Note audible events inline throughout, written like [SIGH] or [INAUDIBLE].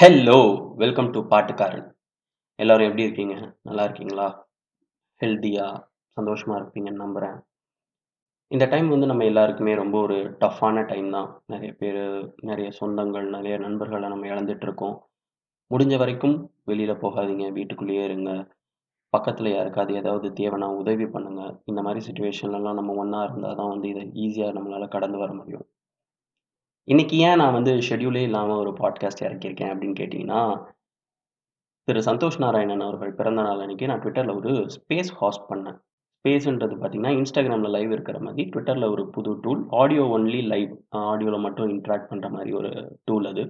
Hello welcome to பாட்டுக்காரன் எல்லாரும் எப்படி இருக்கீங்க? நல்லா இருக்கீங்களா? ஹெல்த்தியாக சந்தோஷமாக இருப்பீங்கன்னு நம்புகிறேன் இந்த டைம் வந்து நம்ம எல்லாருக்குமே ரொம்ப ஒரு டஃப்பான டைம் தான். நிறைய பேர் நிறைய சொந்தங்கள் நிறைய நண்பர்களை நம்ம இழந்துட்டு இருக்கோம் முடிஞ்ச வரைக்கும் வெளியில் போகாதீங்க வீட்டுக்குள்ளேயே இருங்க. பக்கத்தில் யாருக்காவது ஏதாவது தேவைன்னா உதவி பண்ணுங்க. இந்த மாதிரி சுச்சுவேஷன்லலாம் நம்ம ஒன்றா இருந்தால் தான் வந்து இதை ஈஸியாக நம்மளால் கடந்து வர முடியும். இன்னைக்கு ஏன் நான் வந்து ஷெடியூலே இல்லாமல் ஒரு பாட்காஸ்ட் இறக்கியிருக்கேன் அப்படின்னு கேட்டிங்கன்னா திரு சந்தோஷ் நாராயணன் அவர்கள் பிறந்த நாள் அன்றைக்கி நான் ட்விட்டரில் ஒரு ஸ்பேஸ் ஹாஸ்ட் பண்ணேன். ஸ்பேஸ்ன்றது பார்த்தீங்கன்னா இன்ஸ்டாகிராமில் லைவ் இருக்கிற மாதிரி ட்விட்டரில் ஒரு புது டூல் ஆடியோ ஒன்லி லைவ் ஆடியோவில் மட்டும் இன்ட்ராக்ட் பண்ணுற மாதிரி ஒரு டூல் அது.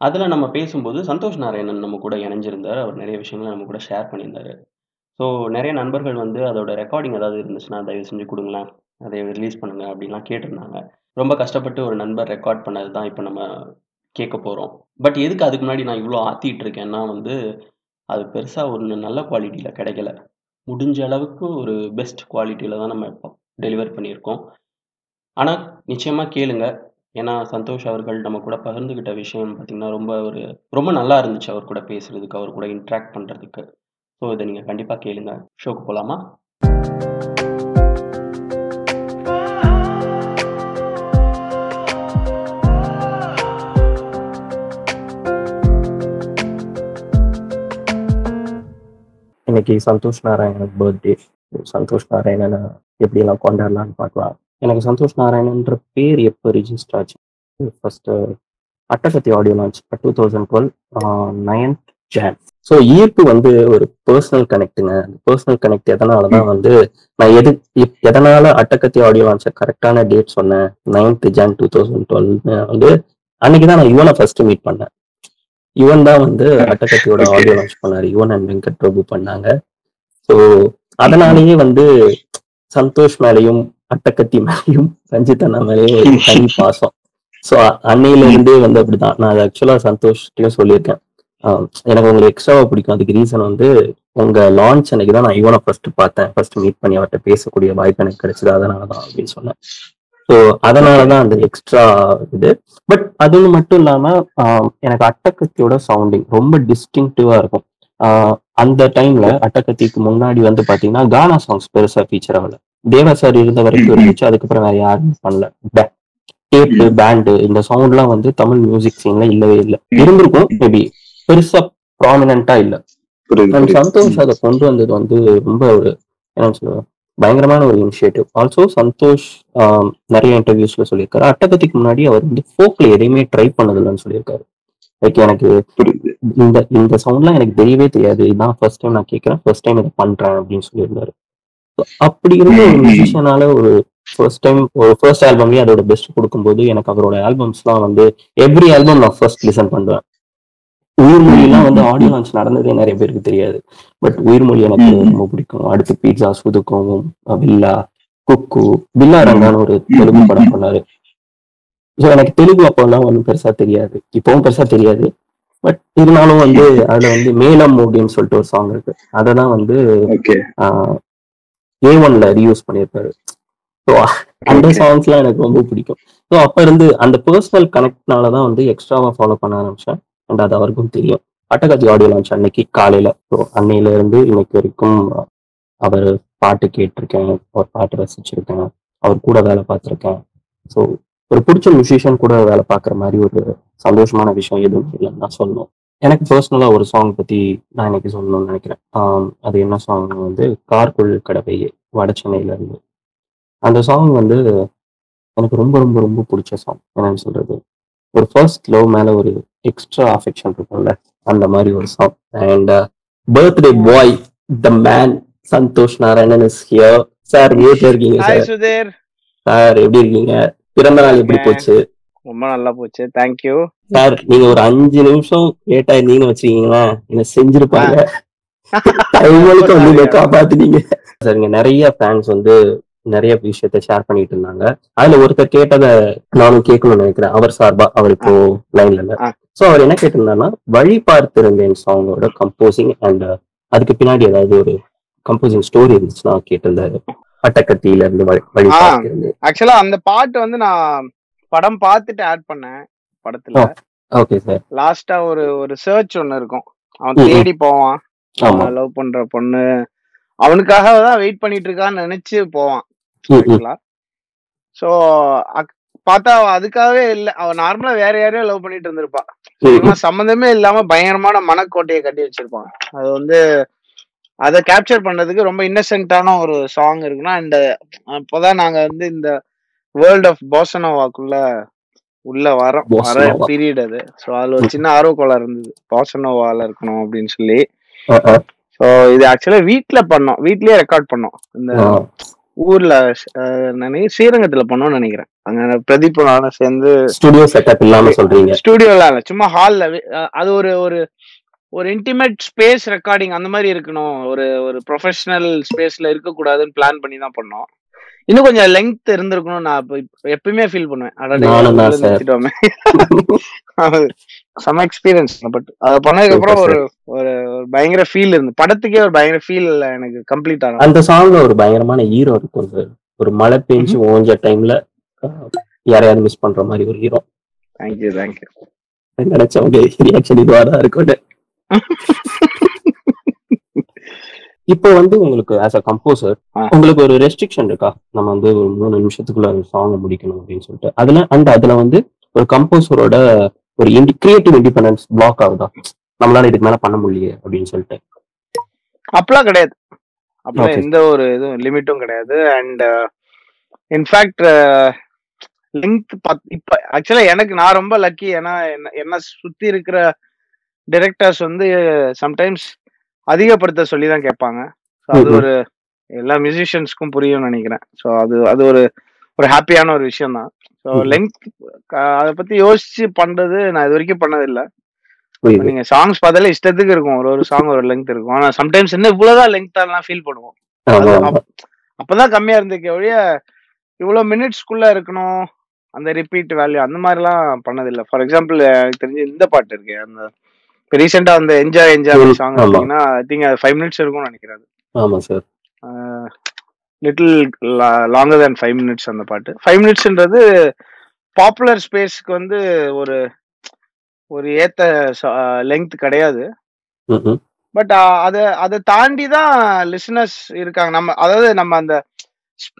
அதில் நம்ம பேசும்போது சந்தோஷ் நாராயணன் நம்ம கூட இணைஞ்சிருந்தார். அவர் நிறைய விஷயங்களை நம்ம கூட ஷேர் பண்ணியிருந்தார். ஸோ நிறைய நண்பர்கள் வந்து அதோட ரெக்கார்டிங் ஏதாவது இருந்துச்சுன்னா தயவு செஞ்சு கொடுங்களேன். அதை ரிலீஸ் பண்ணுங்க அப்படின்லாம் கேட்டிருந்தாங்க. ரொம்ப கஷ்டப்பட்டு ஒரு நண்பர் ரெக்கார்ட் பண்ணது தான் இப்போ நம்ம கேட்க போகிறோம் பட் எதுக்கு அதுக்கு முன்னாடி நான் இவ்வளோ ஆற்றிட்டு இருக்கேன்னா வந்து அது பெருசாக ஒரு நல்ல குவாலிட்டியில் கிடைக்கல. முடிஞ்ச அளவுக்கு ஒரு பெஸ்ட் குவாலிட்டியில் தான் நம்ம இப்போ டெலிவர் பண்ணியிருக்கோம். ஆனால் நிச்சயமாக கேளுங்க. ஏன்னா சந்தோஷ் அவர்கள் நம்ம கூட பகிர்ந்துக்கிட்ட விஷயம் பார்த்திங்கன்னா ரொம்ப ஒரு ரொம்ப நல்லா இருந்துச்சு அவர் கூட பேசுகிறதுக்கு அவர் கூட இன்ட்ராக்ட் பண்ணுறதுக்கு ஸோ இதை நீங்கள் கண்டிப்பாக கேளுங்க. ஷோக்கு போகலாமா இன்னைக்கு சந்தோஷ் நாராயணன் பர்த்டே சந்தோஷ் நாராயணனை எப்படியெல்லாம் கொண்டாடலாம்னு பார்க்கலாம். எனக்கு சந்தோஷ் நாராயணன்ற பேர் எப்போ ரிஜிஸ்டர் ஆச்சு? First Attakathi audio launch two thousand twelve ninth June so ஈர்ப்பு வந்து ஒரு பர்சனல் கனெக்ட்டுங்க அந்த பர்சனல் கனெக்ட் எதனால தான் வந்து நான் எது எதனால அட்டகத்தி ஆடியோ லான்ச்ச கரெக்டான டேட் சொன்னேன்? Ninth June two thousand twelve வந்து அன்னைக்கு தான் நான் யுவனை ஃபர்ஸ்ட் மீட் பண்ணேன். யுவன் தான் வந்து அட்டகத்தியோட. ஆடியோ லான்ச் பண்ணாரு. யுவன் அண்ட் வெங்கட் பிரபு பண்ணாங்க. ஸோ அதனாலேயே வந்து சந்தோஷ் மேலேயும் அட்டக்கத்தி மேலேயும் ரஞ்சித் அண்ணா மேலேயும் ஒரு [LAUGHS] தனி பாசம். ஸோ அன்னையில இருந்தே வந்து அப்படிதான். நான் ஆக்சுவலா சந்தோஷ்டையும் சொல்லியிருக்கேன். எனக்கு உங்களுக்கு எக்ஸ்ட்ராவா பிடிக்கும். அதுக்கு ரீசன் வந்து உங்க லான்ச் அன்னைக்கு தான் நான் யுவனை ஃபர்ஸ்ட் பார்த்தேன். ஃபர்ஸ்ட் மீட் பண்ணி அவர்கிட்ட பேசக்கூடிய வாய்ப்பு எனக்கு கிடைச்சது. அதனால தான் அப்படின்னு சொன்னேன். ஸோ அதனால தான் அந்த எக்ஸ்ட்ரா இது. பட் அது மட்டும் இல்லாம எனக்கு அட்டக்கத்தியோட சவுண்டிங் ரொம்ப டிஸ்டிங்டிவா இருக்கும். அந்த டைம்ல அட்டக்கத்திக்கு முன்னாடி வந்து பாத்தீங்கன்னா கானா சாங்ஸ் பெருசா ஃபீச்சர் ஆகல. தேவா சார் இருந்த வரைக்கும் இருந்துச்சு அதுக்கப்புறம் வேற யாருமே பண்ணல. டேப்பு பேண்டு இந்த சவுண்ட்லாம் வந்து தமிழ் மியூசிக் சீன்ல இல்லவே இல்லை. இருந்திருக்கும் மேபி பெருசா ப்ராமினண்டா இல்ல. சந்தோஷ் அதை கொண்டு வந்தது வந்து ரொம்ப ஒரு என்ன சொல்லுவேன் பயங்கரமான ஒரு இனிஷியேட்டிவ் ஆல்சோ சந்தோஷ் நிறைய இன்டர்வியூஸ்ல சொல்லியிருக்காரு. அட்டகத்திக்கு முன்னாடி அவர் வந்து ஃபோக்ல எதையுமே ட்ரை பண்ணதில்லைன்னு சொல்லியிருக்காரு. லைக் எனக்கு இந்த இந்த சவுண்ட்லாம் எனக்கு தெரியவே தெரியாது. இதான் ஃபர்ஸ்ட் டைம் நான் கேட்கறேன். ஃபர்ஸ்ட் டைம் இதை பண்றேன் அப்படின்னு சொல்லியிருந்தாரு. அப்படி இருந்த ஒரு மியூசிஷியனால ஒரு ஃபர்ஸ்ட் டைம் ஒரு ஃபர்ஸ்ட் ஆல்பம்லயே அதோட பெஸ்ட் கொடுக்கும்போது எனக்கு அவரோட ஆல்பம்ஸ்லாம் வந்து எவ்ரி ஆல்பம் நான் ஃபர்ஸ்ட் லிசன் பண்ணுவேன். உயிர்மொழிலாம் வந்து ஆடியோ லான்ச் நடந்ததே நிறைய பேருக்கு தெரியாது. பட் உயிர்மொழி எனக்கு. ரொம்ப பிடிக்கும். அடுத்து பீட்சா சுதுக்கும் பில்லா குக்கு பில்லா ரங்கான்னு ஒரு தெலுங்கு படம் பண்ணாரு. ஸோ எனக்கு தெலுங்கு அப்போல்லாம் ஒன்றும் பெருசா தெரியாது. இப்பவும் பெருசா தெரியாது. பட் இருந்தாலும் வந்து அதுல வந்து மேலம் அப்படின்னு சொல்லிட்டு ஒரு சாங் இருக்கு. அதை தான் வந்து ஏ ஒன்ல ரீயூஸ் பண்ணியிருப்பாரு. ஸோ அந்த. சாங்ஸ்லாம் எனக்கு ரொம்ப பிடிக்கும். ஸோ அப்ப இருந்து அந்த பர்சனல் கனெக்ட்னால தான் வந்து எக்ஸ்ட்ராவா ஃபாலோ பண்ண ஆரம்பிச்சேன். அண்ட் அது அவருக்கும் தெரியும். அட்டகாஜி ஆடியோ லான்ச் அன்னைக்கு காலையில. ஸோ அன்னையில இருந்து இன்னைக்கு வரைக்கும் அவர் பாட்டு கேட்டிருக்கேன். அவர் பாட்டு ரசிச்சிருக்கேன். அவர் கூட வேலை பார்த்துருக்கேன். ஸோ ஒரு பிடிச்ச மியூசிஷியன் கூட வேலை பார்க்குற மாதிரி ஒரு சந்தோஷமான விஷயம் எதுவும் இல்லைன்னு நான் சொல்லணும். எனக்கு பர்சனலா ஒரு சாங் பற்றி நான் இன்னைக்கு சொல்லணும்னு நினைக்கிறேன். அது என்ன சாங் வந்து கார்குள் கடவையே வட சென்னையிலேருந்து அந்த சாங் வந்து எனக்கு ரொம்ப ரொம்ப ரொம்ப பிடிச்ச சாங் என்னன்னு சொல்றது? ஒரு ஃபர்ஸ்ட் லவ் மேல ஒரு எக்ஸ்ட்ரா அஃபெக்ஷன் இருக்கும்ல அந்த மாதிரி ஒரு song and birthday boy the man Santhosh Narayanan is here sir வீட்டில் இருக்கீங்க சார் சார் எப்படி இருக்கீங்க? பிறந்த நாள் எப்படி போச்சு? ரொம்ப நல்லா போச்சு. தேங்க்யூ சார் நீங்க ஒரு அஞ்சு நிமிஷம் லேட் ஆயிருந்தீங்கன்னு வச்சுக்கீங்களா என்ன செஞ்சிருப்பாங்க? [LAUGHS] டைமுக்கு வந்து காப்பாத்துனீங்க. சார் இங்க நிறைய ஃபேன்ஸ் வந்து நிறைய விஷயத்த ஷேர் பண்ணிட்டு இருந்தாங்க. அதுல ஒருத்தர் கேட்டதை நானும் கேட்கணும்னு நினைக்கிறேன். அவர் சார்பா அவர் இப்போ லைன்ல இல்ல. சோ அவர் என்ன கேட்டிருந்தாருன்னா வழி பார்த்திருந்தேன் சாங்கோட கம்போசிங் அண்ட் அதுக்கு பின்னாடி ஏதாவது ஒரு கம்போசிங் ஸ்டோரி இருந்துச்சுன்னா கேட்டிருந்தாரு. அட்டக்கத்தியில இருந்து வழி. பார்த்திருந்தேன். ஆக்சுவலா அந்த பாட்டு வந்து நான் படம் பார்த்துட்டு ஆட் பண்ணேன் படத்துல. ஓகே சார் லாஸ்டா ஒரு ஒரு சர்ச் ஒன்னு இருக்கும். அவன். தேடி போவான். லவ் பண்ற பொண்ணு. அவனுக்காக தான் வெயிட் பண்ணிட்டு இருக்கான்னு நினைச்சு போவான். ம், ம். ஆக்சுவலா ஸோ பார்த்தா அதுக்காகவே இல்ல. அவ நார்மலா வேற யாரையோ லவ் பண்ணிட்டு இருந்திருப்பா. சம்மந்தமே இல்லாம பயங்கரமான மனக்கோட்டையை கட்டி வச்சிருப்பான் அது வந்து அதை கேப்சர் பண்றதுக்கு ரொம்ப இன்னசென்ட்டான ஒரு சாங் இருக்குன்னா இந்த அப்போதான் நாங்க வந்து இந்த வேர்ல்ட் ஆஃப் போசனோவாக்குள்ள உள்ள வரோம் வர. பீரியட் அது. ஸோ அதுல ஒரு சின்ன ஆர்வக்கோளம் இருந்தது. போசனோவால இருக்கணும் அப்படின்னு சொல்லி. ஸோ இது ஆக்சுவலா வீட்ல பண்ணோம். வீட்லயே ரெக்கார்ட் பண்ணோம். இந்த. ஊர்ல அஹ், நினை ஸ்ரீரங்கத்துல பண்ணோம்னு நினைக்கிறேன். அங்க பிரதீப் நானும் சேர்ந்து ஸ்டுடியோ செட்டப் இல்லாம சொல்றீங்க. ஸ்டுடியோல இல்ல. சும்மா ஹால்ல அது ஒரு ஒரு ஒரு இன்டிமேட் ஸ்பேஸ் ரெக்கார்டிங் அந்த மாதிரி இருக்கணும். ஒரு ஒரு ப்ரொஃபஷனல் ஸ்பேஸ்ல இருக்க கூடாதுன்னு பிளான் பண்ணி தான் பண்ணோம். இன்னும் கொஞ்சம் லெங்த் இருந்திருக்கணும் நான் எப்பயுமே ஃபீல் பண்ணுவேன். செம எக்ஸ்பீரியன்ஸ் பட் அதை பண்ணதுக்கு அப்புறம் ஒரு ஒரு பயங்கர ஃபீல் இருந்து படத்துக்கே ஒரு பயங்கர ஃபீல் எனக்கு கம்ப்ளீட் ஆகும் அந்த சாங்ல ஒரு பயங்கரமான ஹீரோ இருக்கும் சார் ஒரு மழை பெஞ்சு ஓஞ்ச டைம்ல யாரையாவது மிஸ் பண்ற மாதிரி ஒரு hero thank you thank you நினைச்சவங்க reaction இதுவா தான் இருக்கும் [LAUGHS] இப்போ வந்து உங்களுக்கு ஆஸ் அ கம்போசர். உங்களுக்கு ஒரு ரெஸ்ட்ரிக்ஷன் இருக்கா? நம்ம வந்து ஒரு மூணு நிமிஷத்துக்குள்ள ஒரு சாங் முடிக்கணும் அப்படின்னு சொல்லிட்டு. அதுல அண்ட் அதுல வந்து ஒரு கம்போசரோட ஒரு கிரியேட்டிவ் இண்டிபெண்டன்ஸ் பிளாக் ஆகுதா? நம்மளால இதுக்கு மேல பண்ண முடியல அப்படின்னு சொல்லிட்டு. அப்பெல்லாம் கிடையாது. அப்பெல்லாம் Okay. எந்த ஒரு இதுவும் லிமிட்டும் கிடையாது. அண்ட் இன்ஃபேக்ட் லெங்க் இப்ப ஆக்சுவலா எனக்கு நான் ரொம்ப லக்கி ஏன்னா என்ன என்ன சுத்தி இருக்கிற டிரெக்டர்ஸ் வந்து சம்டைம்ஸ் அதிகப்படுத்த சொல்லி தான் கேட்பாங்க அது. ஒரு எல்லா மியூசிஷியன்ஸ்க்கும் புரியும்னு நினைக்கிறேன். ஸோ அது அது ஒரு ஒரு ஹாப்பியான ஒரு விஷயம் தான் ஸோ. லெங்க் அதை பத்தி யோசிச்சு பண்றது நான் இது வரைக்கும் பண்ணதில்லை. நீங்க சாங்ஸ் பார்த்தாலே இஷ்டத்துக்கு இருக்கும். ஒரு ஒரு சாங் ஒரு லெங்த் இருக்கும். ஆனா சம்டைம்ஸ் என்ன இவ்வளவுதான் லெங்க்லாம் ஃபீல் பண்ணுவோம். அப்பதான் கம்மியா இருந்துக்க ஒழிய இவ்வளவு மினிட்ஸ்க்குள்ள இருக்கணும் அந்த ரிப்பீட் வேல்யூ அந்த மாதிரிலாம் பண்ணதில்லை. ஃபார் எக்ஸாம்பிள் எனக்கு தெரிஞ்சு இந்த பாட்டு இருக்கு அந்த ரீசெண்டா அந்த என்ஜாய் என்ஜாய் சாங் ஆமா. எடுத்தீங்கன்னா ஐ திங்க் அது ஃபைவ் மினிட்ஸ் இருக்கும்னு நினைக்கிறேன் ஆமா sir little longer than five minutes அந்த பாட்டு. ஃபைவ் மினிட்ஸ்ன்றது பாப்புலர் ஸ்பேஸ்க்கு வந்து ஒரு ஒரு ஏத்த லெங்த் கிடையாது. பட் அதை அதை தாண்டி தான் லிசனர்ஸ் இருக்காங்க. நம்ம அதாவது நம்ம அந்த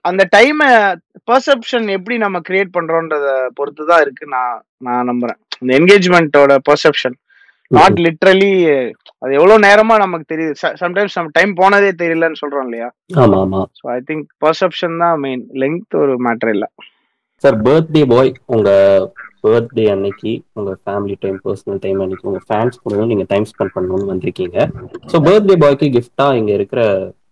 அந்த டைமை பர்செப்ஷன் எப்படி நம்ம கிரியேட் பண்றோன்றத பொறுத்து தான் இருக்கு நான் நான் நம்புறேன். இந்த என்கேஜ்மெண்ட்டோட பர்செப்ஷன் நாட் லிட்ரலி அது எவ்வளவு நேரமா நமக்கு தெரியுது. சம்டைம்ஸ் நம்ம டைம் போனதே தெரியலன்னு சொல்றோம் இல்லையா? ஆமா ஆமா. ஸோ ஐ திங்க் பர்செப்ஷன் தான் மெயின் லெங்த் ஒரு மேட்டர் இல்ல. சார் பர்த்டே பாய் உங்க பர்த்டே அன்னைக்கு உங்க ஃபேமிலி டைம் பர்சனல் டைம் அன்னைக்கு உங்க ஃபேன்ஸ் கூட நீங்க டைம் ஸ்பெண்ட் பண்ணணும்னு வந்திருக்கீங்க. ஸோ பர்த்டே பாய்க்கு கிஃப்டா இங்க இருக்கிற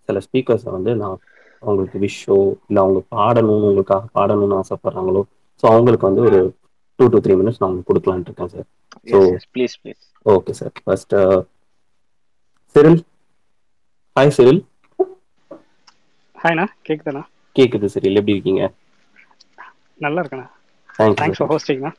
சில ஸ்பீக்கர்ஸை வந்து நான் அவங்களுக்கு விஷோ இல்ல அவங்க பாடணும்னு உங்களுக்காக பாடணும்னு ஆசைப்படுறாங்களோ ஸோ அவங்களுக்கு வந்து ஒரு டூ டு த்ரீ மினிட்ஸ் நான் உங்களுக்கு கொடுக்கலான்ட்டு இருக்கேன் sir so please please okay sir first Cyril hi Cyril ஹாய்ண்ணா கேக்குதாண்ணா கேக்குது சிரில் எப்படி இருக்கீங்க? நல்லா இருக்கண்ணா thanks for ஹோஸ்டிங்ண்ணா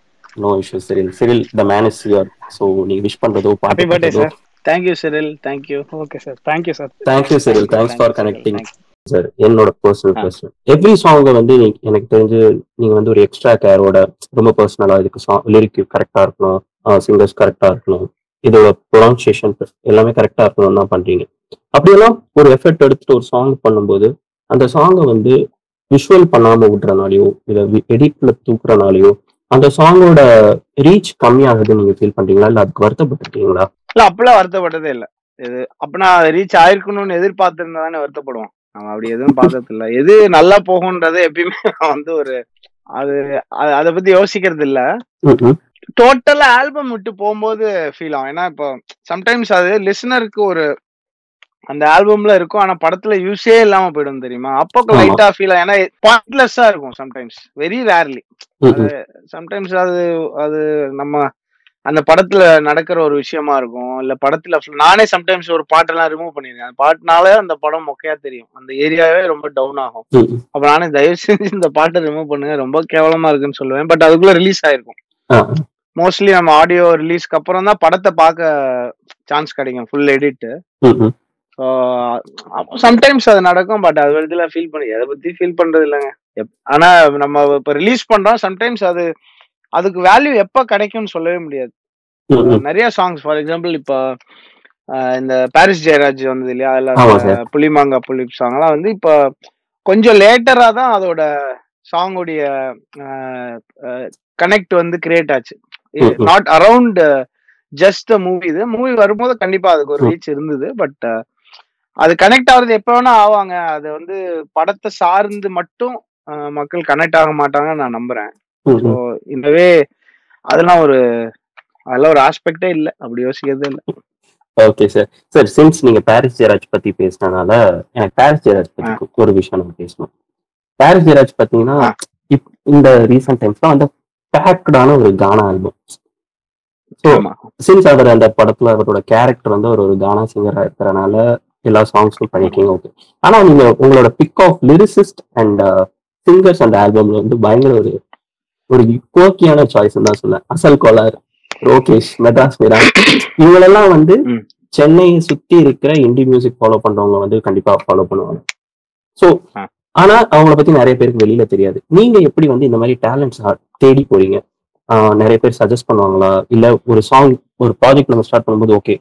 no issue Cyril Cyril the man is your so நீங்க விஷ் பண்றதோ பாட்டு birthday sir thank you Cyril thank you okay sir thank you sir thank you Cyril thanks for Thank you, connecting sir என்னோட personal. Question every சாங்கை வந்து எனக்கு தெரிஞ்சு நீங்க வந்து ஒரு எக்ஸ்ட்ரா கேரோட ரொம்ப பர்சனலா இதுக்கு லிரிக் கரெக்டா இருக்கணும் சிங்கர்ஸ் கரெக்டா இருக்கணும். இதோட ப்ரொனன்சியேஷன் எல்லாமே கரெக்டா இருக்கணும் தான் பண்றீங்க. அப்படியெல்லாம் ஒரு எஃபர்ட் எடுத்துட்டு ஒரு சாங் பண்ணும்போது அந்த சாங்கை வந்து விஷுவல் பண்ணாம விடுறனாலயோ இல்ல எடிட்ல தூக்குறனாலயோ அந்த சாங்கோட ரீச் கம்மியாகுதுன்னு நீங்க ஃபீல் பண்றீங்களா? இல்ல அதுக்கு வருத்தப்பட்டிருக்கீங்களா? இல்ல அப்பெல்லாம் வருத்தப்பட்டதே இல்ல. இது அப்பனா ரீச் ஆயிருக்கணும்னு எதிர்பார்த்திருந்தா தானே வருத்தப்படுவோம். நம்ம அப்படி எதுவும் பார்த்தது இல்ல எது நல்லா போகும்ன்றதை எப்பயுமே வந்து ஒரு அது அத பத்தி யோசிக்கிறது இல்ல. டோட்டலா ஆல்பம் விட்டு போகும்போது ஃபீல் ஆகும். ஏன்னா இப்போ சம்டைம்ஸ் அது லிசனருக்கு ஒரு அந்த ஆல்பம்ல இருக்கும். ஆனா படத்துல யூஸே இல்லாம போயிடும் தெரியுமா? அப்போ. லைட்டா ஃபீல் ஆகும். ஏன்னா பாயிண்ட்லெஸ்ஸா இருக்கும் சம்டைம்ஸ் வெரி ரேர்லி. சம்டைம்ஸ் அது அது நம்ம அந்த படத்துல நடக்கிற ஒரு விஷயமா இருக்கும். இல்ல படத்துல நானே சம்டைம்ஸ் ஒரு பாட்டெல்லாம் ரிமூவ் பண்ணிருக்கேன். அந்த பாட்டுனால அந்த படம் மொக்கையா தெரியும். அந்த ஏரியாவே ரொம்ப டவுன் ஆகும். அப்ப நானே தயவு செஞ்சு இந்த பாட்டை ரிமூவ் பண்ணுங்க. ரொம்ப கேவலமா இருக்குன்னு சொல்லுவேன். பட் அதுக்குள்ள ரிலீஸ் ஆயிருக்கும். மோஸ்ட்லி நம்ம ஆடியோ ரிலீஸ்க்கு அப்புறம் தான் படத்தை பார்க்க சான்ஸ் கிடைக்கும் ஃபுல் எடிட் ம், ம். ஸோ சம்டைம்ஸ் அது நடக்கும் பட் அது விதத்துல ஃபீல் பண்ணி எதை பத்தி ஃபீல் பண்றது இல்லைங்க எப்- ஆனா நம்ம இப்ப ரிலீஸ் பண்றோம் சம்டைம்ஸ் அது அதுக்கு வேல்யூ எப்ப கிடைக்கும்னு சொல்லவே முடியாது. நிறைய சாங்ஸ் ஃபார் எக்ஸாம்பிள் இப்போ இந்த பாரிஸ் ஜெயராஜ் வந்தது இல்லையா அதுல புலிமாங்கா புலிப் சாங்லாம் வந்து இப்போ கொஞ்சம் லேட்டரா தான் அதோட சாங்குடைய கனெக்ட் வந்து கிரியேட் ஆச்சு. நாட் அரவுண்ட் ஜஸ்ட் மூவி இது. மூவி வரும்போது கண்டிப்பா அதுக்கு ஒரு. ரீச் இருந்தது பட் அது கனெக்ட் ஆகுறது எப்ப வேணா ஆவாங்க. அது வந்து படத்தை சார்ந்து மட்டும் மக்கள் கனெக்ட் ஆக மாட்டாங்கன்னு நான் நம்புறேன். ஸோ. இந்தவே அதெல்லாம் ஒரு அதெல்லாம் ஒரு ஆஸ்பெக்டே இல்லை. அப்படி யோசிக்கிறதே இல்லை. ஓகே சார் சார் சின்ஸ் நீங்க பாரிஸ் ஜெயராஜ் பத்தி பேசினனால எனக்கு பாரிஸ் ஜெயராஜ் பத்தி ஒரு விஷயம் நம்ம பேசணும். பாரிஸ் ஜெயராஜ் பாத்தீங்கன்னா இந்த ரீசெண்ட் டைம்ஸ்ல வந்து பேக்டான ஒரு கானா ஆல்பம் ஸோ சின்ஸ் அவர் அந்த படத்துல அவரோட கேரக்டர் வந்து அவர் ஒரு கானா சிங்கரா இருக்கிறனால எல்லா சாங்ஸும் பண்ணிருக்கீங்க ஓகே ஆனா நீங்க உங்களோட pick of lyricist and singers அந்த ஆல்பம்ல வந்து பயங்கர ஒரு ஒரு கோக்கியான சாய்ஸ் தான் சொல்ல அசல் கோலார் ரோகேஷ் மெட்ராஸ் மீரா இவங்களெல்லாம் வந்து. சென்னையை சுத்தி இருக்கிற இண்டி மியூசிக் ஃபாலோ பண்றவங்க வந்து கண்டிப்பா ஃபாலோ பண்ணுவாங்க. ஸோ. ஆனா அவங்கள பத்தி நிறைய பேருக்கு வெளியில தெரியாது. நீங்க எப்படி வந்து இந்த மாதிரி டேலண்ட்ஸ் தேடி போறீங்க? நிறைய பேர் சஜஸ்ட் பண்ணுவாங்களா? இல்ல ஒரு சாங் ஒரு ப்ராஜெக்ட் நம்ம ஸ்டார்ட் பண்ணும்போது ஓகே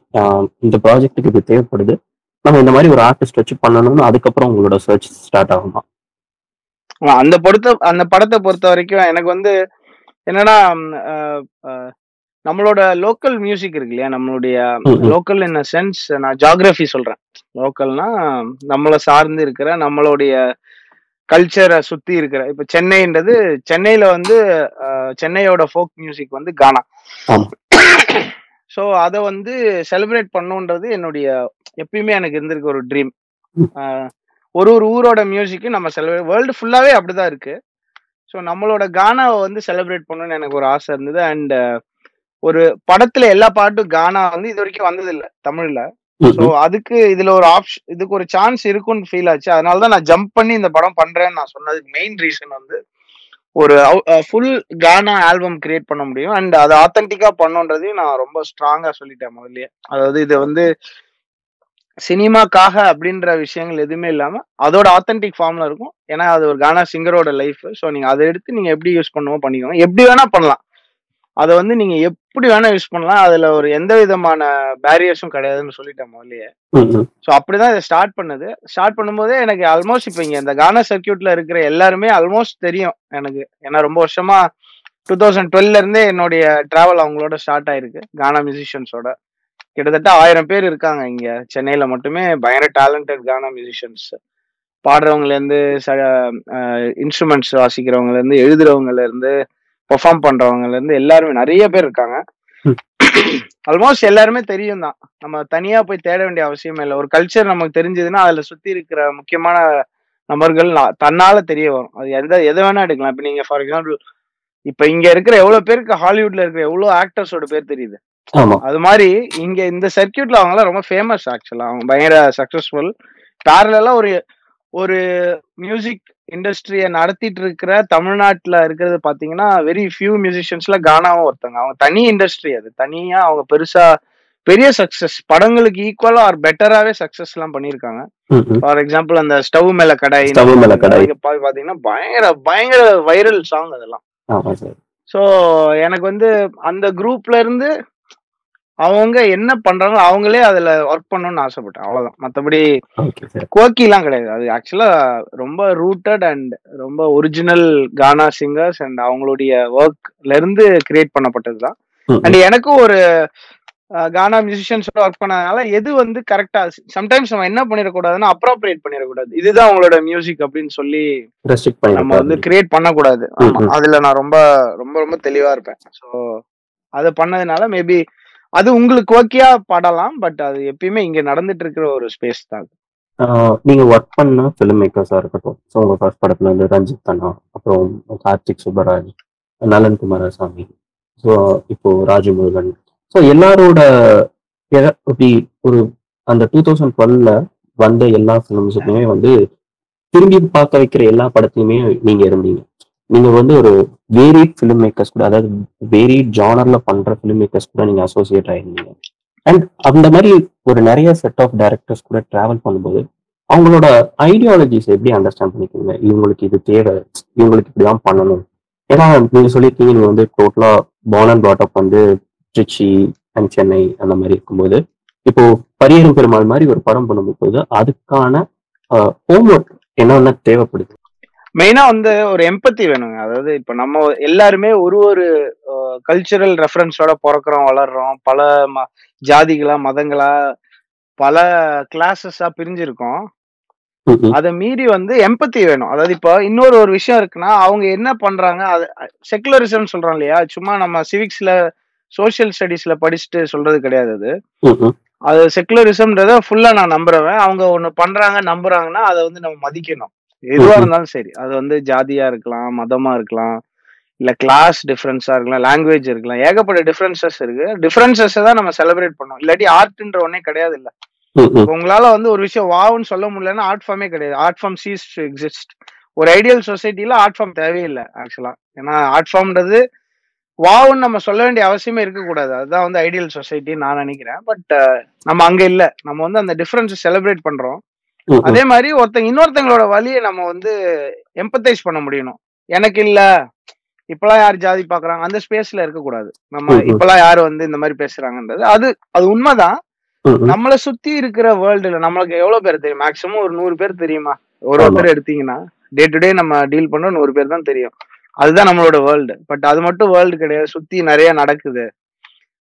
இந்த ப்ராஜெக்ட்டுக்கு இது தேவைப்படுது. நம்ம இந்த மாதிரி ஒரு ஆர்டிஸ்ட் வச்சு பண்ணணும்னு அதுக்கப்புறம் உங்களோட சர்ச் ஸ்டார்ட் ஆகுமா? அந்த பொறுத்த அந்த படத்தை பொறுத்த வரைக்கும் எனக்கு வந்து என்னன்னா நம்மளோட லோக்கல் மியூசிக் இருக்கு இல்லையா? நம்மளுடைய. லோக்கல் இன் சென்ஸ் நான் ஜாகிரபி சொல்றேன். லோக்கல்னா நம்மளை சார்ந்து இருக்கிற நம்மளுடைய கல்ச்சரை சுத்தி இருக்கிற இப்ப சென்னைன்றது சென்னையில வந்து சென்னையோட ஃபோக் மியூசிக் வந்து கானா. ஸோ அதை வந்து செலிப்ரேட் பண்ணுன்றது என்னுடைய எப்பயுமே எனக்கு இருந்திருக்க ஒரு ட்ரீம். ஒரு ஒரு ஊரோட மியூசிக்கு நம்ம செலிப்ரேட் வேர்ல்டு ஃபுல்லாவே அப்படிதான் இருக்கு. ஸோ நம்மளோட கானாவை வந்து செலிப்ரேட் பண்ணணும்னு எனக்கு ஒரு ஆசை இருந்தது. அண்ட் ஒரு படத்துல எல்லா பாட்டும் கானா வந்து இது வரைக்கும் வந்தது இல்ல தமிழ்ல. ஸோ அதுக்கு இதுல ஒரு ஆப்ஷன் இதுக்கு ஒரு சான்ஸ் இருக்கும்னு ஃபீல் ஆச்சு. அதனால தான் நான் ஜம்ப் பண்ணி இந்த படம் பண்றேன்னு நான் சொன்னதுக்கு மெயின் ரீசன் வந்து ஒரு ஃபுல் கானா ஆல்பம் கிரியேட் பண்ண முடியும். அண்ட் அதை ஆத்தென்டிக்கா பண்ணுன்றதையும் நான் ரொம்ப ஸ்ட்ராங்கா சொல்லிட்டேன் முதல்லயே. அதாவது இது வந்து சினிமாக்காக அப்படின்ற விஷயங்கள் எதுவுமே இல்லாம அதோட ஆத்தென்டிக் ஃபார்ம்ல இருக்கும். ஏன்னா அது ஒரு கானா சிங்கரோட லைஃப் ஸோ நீங்க அதை எடுத்து நீங்க எப்படி யூஸ் பண்ணுமோ பண்ணிக்கோங்க. எப்படி வேணா பண்ணலாம். அதை வந்து நீங்க எப்படி வேணா யூஸ் பண்ணலாம். அதுல ஒரு எந்த விதமான பேரியர்ஸும் கிடையாதுன்னு சொல்லிட்டேன் முதல்லயே. ஸோ அப்படிதான் இதை ஸ்டார்ட் பண்ணது. ஸ்டார்ட் பண்ணும்போதே எனக்கு ஆல்மோஸ்ட் இப்போ இங்க இந்த கானா சர்க்கியூட்ல இருக்கிற எல்லாருமே ஆல்மோஸ்ட் தெரியும் எனக்கு. ஏன்னா ரொம்ப வருஷமா டூ தௌசண்ட் டுவெல்ல இருந்தே என்னுடைய டிராவல் அவங்களோட ஸ்டார்ட் ஆயிருக்கு. கானா மியூசிஷியன்ஸோட கிட்டத்தட்ட ஆயிரம் பேர் இருக்காங்க இங்க. சென்னையில மட்டுமே பயங்கர டேலண்டட் கானா மியூசிஷியன்ஸ் பாடுறவங்கல இருந்து இன்ஸ்ட்ருமெண்ட்ஸ் வாசிக்கிறவங்கல இருந்து எழுதுறவங்கல இருந்து பெர்ஃபார்ம் பண்றவங்கல இருந்து எல்லாருமே நிறைய பேர் இருக்காங்க. ஆல்மோஸ்ட் எல்லாருமே தெரியும் தான் நம்ம தனியா போய் தேட வேண்டிய அவசியமே இல்லை. ஒரு கல்ச்சர் நமக்கு தெரிஞ்சதுன்னா அதுல சுத்தி இருக்கிற முக்கியமான நபர்கள் தன்னால தெரிய வரும். அது எந்த எதை வேணா எடுக்கலாம். இப்ப நீங்க ஃபார் எக்ஸாம்பிள் இப்ப இங்க இருக்கிற எவ்வளவு பேருக்கு ஹாலிவுட்ல இருக்கிற எவ்வளவு ஆக்டர்ஸோட பேர் தெரியுது? அது மாதிரி இங்க இந்த சர்க்கியூட்ல அவங்க எல்லாம் ரொம்ப ஃபேமஸ் ஆக்சுவலா அவங்க பயங்கர சக்சஸ்ஃபுல் பேரலா ஒரு ஒரு மியூசிக் இண்டஸ்ட்ரியை நடத்திட்டு இருக்கிற தமிழ்நாட்டுல இருக்கிறது பாத்தீங்கன்னா வெரி ஃபியூ மியூசிஷியன்ஸ்ல கானாவும் ஒருத்தங்க. அவங்க தனி இண்டஸ்ட்ரி அது. தனியா அவங்க பெருசா பெரிய சக்சஸ் படங்களுக்கு ஈக்குவலா ஆர் பெட்டராவே சக்சஸ் எல்லாம் பண்ணியிருக்காங்க. ஃபார் எக்ஸாம்பிள் அந்த ஸ்டவ் மேல கடை Stove மேல கடை. பாத்தீங்கன்னா பயங்கர பயங்கர வைரல் சாங் அதெல்லாம். ஸோ எனக்கு வந்து அந்த குரூப்ல இருந்து அவங்க என்ன பண்றாங்களோ அவங்களே அதுல ஒர்க் பண்ணணும்னு ஆசைப்பட்டேன். அவ்வளவுதான். மத்தபடி கோக்கிலாம் கிடையாது. அது ஆக்சுவலா ரொம்ப ரூட்டட் அண்ட் ரொம்ப ஒரிஜினல் கானா சிங்கர்ஸ் அண்ட் அவங்களுடைய ஒர்க்ல இருந்து கிரியேட் பண்ணப்பட்டது தான். ம், ம். அண்ட் எனக்கும் ஒரு கானா மியூசிஷியன்ஸோட ஒர்க் பண்ணதுனால எது வந்து கரெக்டா சம்டைம்ஸ் நம்ம என்ன பண்ணிடக்கூடாதுன்னா அப்ரோப்ரியேட் பண்ணிடக்கூடாது. இதுதான் அவங்களோட மியூசிக் அப்படின்னு சொல்லி நம்ம வந்து கிரியேட் பண்ணக்கூடாது. அதுல நான் ரொம்ப ரொம்ப ரொம்ப தெளிவா இருப்பேன். ஸோ அது பண்ணதுனால மேபி அது உங்களுக்கு ஓகேயா பாடலாம் பட் அது எப்பயுமே இங்க நடந்துட்டு இருக்கிற ஒரு ஸ்பேஸ் தான் நீங்க ஒர்க் பண்ண ஃபிலிம் மேக்கர்ஸா இருக்கட்டும். ஸோ உங்க ஃபர்ஸ்ட் படத்துல வந்து ரஞ்சித் அண்ணா அப்புறம் கார்த்திக் சுப்பராஜ் நலன் குமாரசாமி ஸோ இப்போ ராஜமுருகன். ஸோ எல்லாரோட இப்படி ஒரு அந்த டூ தௌசண்ட் டுவெல்ல வந்த எல்லா ஃபிலிம்ஸுக்குமே வந்து திரும்பி பார்க்க வைக்கிற எல்லா படத்துலையுமே நீங்க இருந்தீங்க. நீங்க வந்து ஒரு வேரிட் ஃபிலிம் மேக்கர்ஸ் கூட அதாவது வேரிட் ஜானர்ல பண்ற ஃபிலிம் மேக்கர்ஸ் கூட நீங்க அசோசியேட் ஆயிருந்தீங்க. அண்ட் அந்த மாதிரி ஒரு நிறைய செட் ஆஃப் டேரக்டர்ஸ் கூட டிராவல் பண்ணும்போது அவங்களோட ஐடியாலஜிஸ் எப்படி அண்டர்ஸ்டாண்ட் பண்ணிக்கோங்க? இவங்களுக்கு இது தேவை இவங்களுக்கு இப்படிதான் பண்ணணும். ஏன்னா நீங்க சொல்லியிருக்கீங்க நீங்க வந்து டோட்டலா பார்ன் அண்ட் பாட்டப் வந்து திருச்சி அண்ட் சென்னை அந்த மாதிரி இருக்கும்போது இப்போ பரியரும் பெருமாள் மாதிரி ஒரு படம் பண்ணும்போது அதுக்கான ஹோம்ஒர்க் என்னென்ன தேவைப்படுது? மெயினா வந்து ஒரு எம்பத்தி வேணுங்க. அதாவது இப்ப நம்ம எல்லாருமே ஒரு ஒரு கல்ச்சுரல் ரெஃபரன்ஸோட பிறக்கிறோம் வளர்றோம். பல ம- ஜாதிகளா மதங்களா பல கிளாஸஸா பிரிஞ்சிருக்கோம். அதை மீறி வந்து எம்பத்தி வேணும். அதாவது இப்போ இன்னொரு ஒரு விஷயம் இருக்குன்னா அவங்க என்ன பண்றாங்க அது செக்குலரிசம் சொல்றோம் இல்லையா? சும்மா நம்ம சிவிக்ஸ்ல சோஷியல் ஸ்டடீஸ்ல படிச்சுட்டு சொல்றது கிடையாது அது. அது செக்குலரிசம்ன்றத ஃபுல்லா நான் நம்புறவன். அவங்க ஒண்ணு பண்றாங்க நம்புறாங்கன்னா அதை வந்து நம்ம மதிக்கணும். எதுவா. இருந்தாலும் சரி. அது வந்து ஜாதியா இருக்கலாம் மதமா இருக்கலாம் இல்ல கிளாஸ் டிஃபரன்ஸா இருக்கலாம் லாங்குவேஜ் இருக்கலாம். ஏகப்பட்ட டிஃபரன்சஸ் இருக்கு. டிஃபரன்சஸ் தான் நம்ம செலிப்ரேட் பண்ணோம் இல்லாட்டி ஆர்ட்ன்ற ஒன்னே கிடையாது இல்ல உங்களால வந்து ஒரு விஷயம் வாவுன்னு சொல்ல முடியலன்னா ஆர்ட் ஃபார்மே கிடையாது. Art form ceases to exist ஒரு ஐடியல் சொசைட்டில ஆர்ட் ஃபார்ம் தேவையில்லை ஆக்சுவலா ஏன்னா ஆர்ட் ஃபார்ம்ன்றது வாவுன்னு நம்ம சொல்ல வேண்டிய அவசியமே இருக்கக்கூடாது. அதுதான் வந்து ஐடியல் சொசைட்டி நான் நினைக்கிறேன். பட் நம்ம அங்க இல்ல. நம்ம வந்து அந்த டிஃபரன்ஸ் செலிப்ரேட் பண்றோம். அதே மாதிரி ஒருத்தங்க இன்னொருத்தங்களோட வழியை நம்ம வந்து எம்பத்தைஸ் பண்ண முடியணும். எனக்கு இல்ல. இப்பெல்லாம் யார் ஜாதி பாக்குறாங்க? அந்த ஸ்பேஸ்ல இருக்க கூடாது நம்ம. இப்பெல்லாம் யார் வந்து இந்த மாதிரி பேசுறாங்கன்றது அது அது உண்மைதான். நம்மளை சுத்தி இருக்கிற வேர்ல்டுல நம்மளுக்கு எவ்வளவு பேர் தெரியும்? மேக்ஸிமம் ஒரு நூறு பேர் தெரியுமா? ஒரு. ஒருத்தர் எடுத்தீங்கன்னா டே டு டே நம்ம டீல் பண்ற நூறு பேர் தான் தெரியும். அதுதான் நம்மளோட வேர்ல்டு பட் அது மட்டும் வேர்ல்டு கிடையாது. சுத்தி நிறைய நடக்குது.